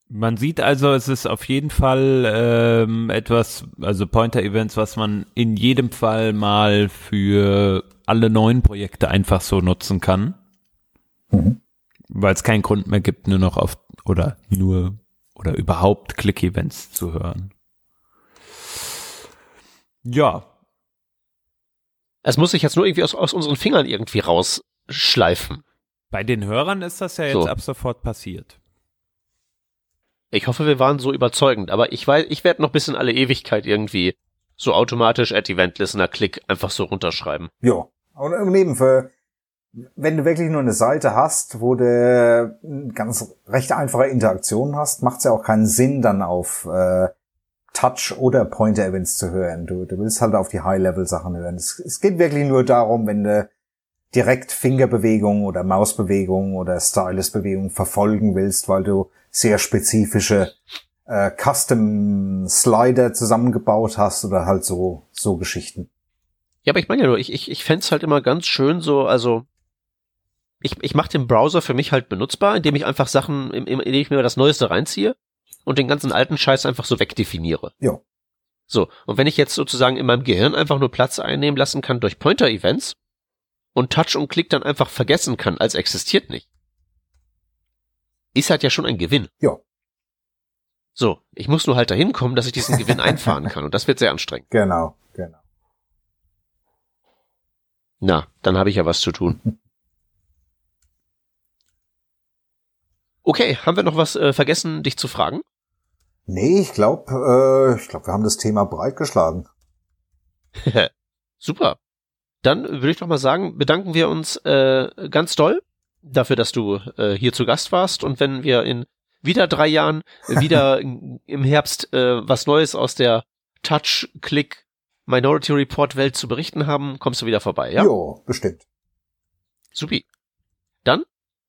Man sieht also, es ist auf jeden Fall ähm, etwas, also Pointer-Events, was man in jedem Fall mal für alle neuen Projekte einfach so nutzen kann, Mhm. weil es keinen Grund mehr gibt, nur noch auf oder nur oder überhaupt Click-Events zu hören. Ja, Es muss sich jetzt nur irgendwie aus, aus unseren Fingern irgendwie rausschleifen. bei den Hörern ist das ja jetzt So. ab sofort passiert. Ich hoffe, wir waren so überzeugend, aber ich weiß, ich werde noch bis in alle Ewigkeit irgendwie so automatisch at Event Listener Klick einfach so runterschreiben. Ja. Und neben für, wenn du wirklich nur eine Seite hast, wo du ganz recht einfache Interaktion hast, macht es ja auch keinen Sinn, dann auf äh, Touch oder Pointer-Events zu hören. Du, du willst halt auf die High-Level-Sachen hören. Es, es geht wirklich nur darum, wenn du direkt Fingerbewegungen oder Mausbewegungen oder Stylus-Bewegungen verfolgen willst, weil du sehr spezifische äh, Custom-Slider zusammengebaut hast oder halt so, so Geschichten. Ja, aber ich meine ja nur, ich, ich, ich fänd's halt immer ganz schön so, also ich, ich mache den Browser für mich halt benutzbar, indem ich einfach Sachen, indem ich mir das Neueste reinziehe und den ganzen alten Scheiß einfach so wegdefiniere. Ja. So, und wenn ich jetzt sozusagen in meinem Gehirn einfach nur Platz einnehmen lassen kann durch Pointer-Events und Touch und Klick dann einfach vergessen kann, als existiert nicht, ist halt ja schon ein Gewinn. Ja. So, ich muss nur halt dahin kommen, dass ich diesen Gewinn einfahren kann und das wird sehr anstrengend. Genau, genau. Na, dann habe ich ja was zu tun. Okay, haben wir noch was äh, vergessen, dich zu fragen? Nee, ich glaube, äh, ich glaube, wir haben das Thema breit geschlagen. Super. Dann würde ich doch mal sagen, bedanken wir uns äh, ganz doll dafür, dass du äh, hier zu Gast warst. Und wenn wir in wieder drei Jahren wieder im Herbst äh, was Neues aus der Touch-Click Minority Report Welt zu berichten haben, kommst du wieder vorbei, ja? Jo, bestimmt. Supi. Dann,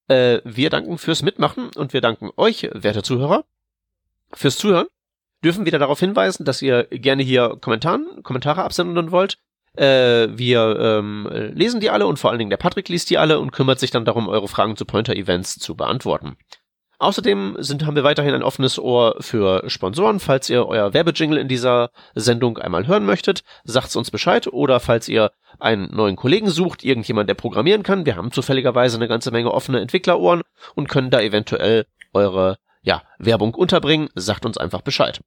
äh, wir danken fürs Mitmachen und wir danken euch, werte Zuhörer, fürs Zuhören. Dürfen wieder darauf hinweisen, dass ihr gerne hier Kommentaren, Kommentare absenden wollt. Äh, wir ähm, lesen die alle und vor allen Dingen der Patrick liest die alle und kümmert sich dann darum, eure Fragen zu Pointer-Events zu beantworten. Außerdem sind, haben wir weiterhin ein offenes Ohr für Sponsoren. Falls ihr euer Werbejingle in dieser Sendung einmal hören möchtet, sagt's uns Bescheid. Oder falls ihr einen neuen Kollegen sucht, irgendjemand, der programmieren kann. Wir haben zufälligerweise eine ganze Menge offene Entwicklerohren und können da eventuell eure ja, Werbung unterbringen. Sagt uns einfach Bescheid.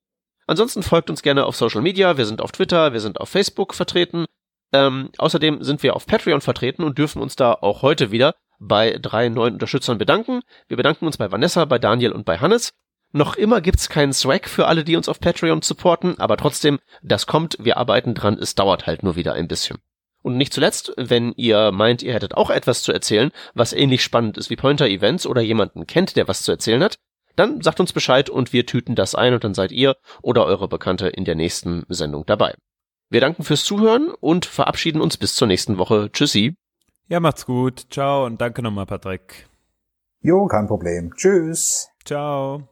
Ansonsten folgt uns gerne auf Social Media. Wir sind auf Twitter, wir sind auf Facebook vertreten. Ähm, außerdem sind wir auf Patreon vertreten und dürfen uns da auch heute wieder bei drei neuen Unterstützern bedanken. Wir bedanken uns bei Vanessa, bei Daniel und bei Hannes. Noch immer gibt's keinen Swag für alle, die uns auf Patreon supporten, aber trotzdem, das kommt, wir arbeiten dran, es dauert halt nur wieder ein bisschen. Und nicht zuletzt, wenn ihr meint, ihr hättet auch etwas zu erzählen, was ähnlich spannend ist wie Pointer-Events oder jemanden kennt, der was zu erzählen hat, dann sagt uns Bescheid und wir tüten das ein und dann seid ihr oder eure Bekannte in der nächsten Sendung dabei. Wir danken fürs Zuhören und verabschieden uns bis zur nächsten Woche. Tschüssi. Ja, macht's gut. Ciao und danke nochmal, Patrick. Jo, kein Problem. Tschüss. Ciao.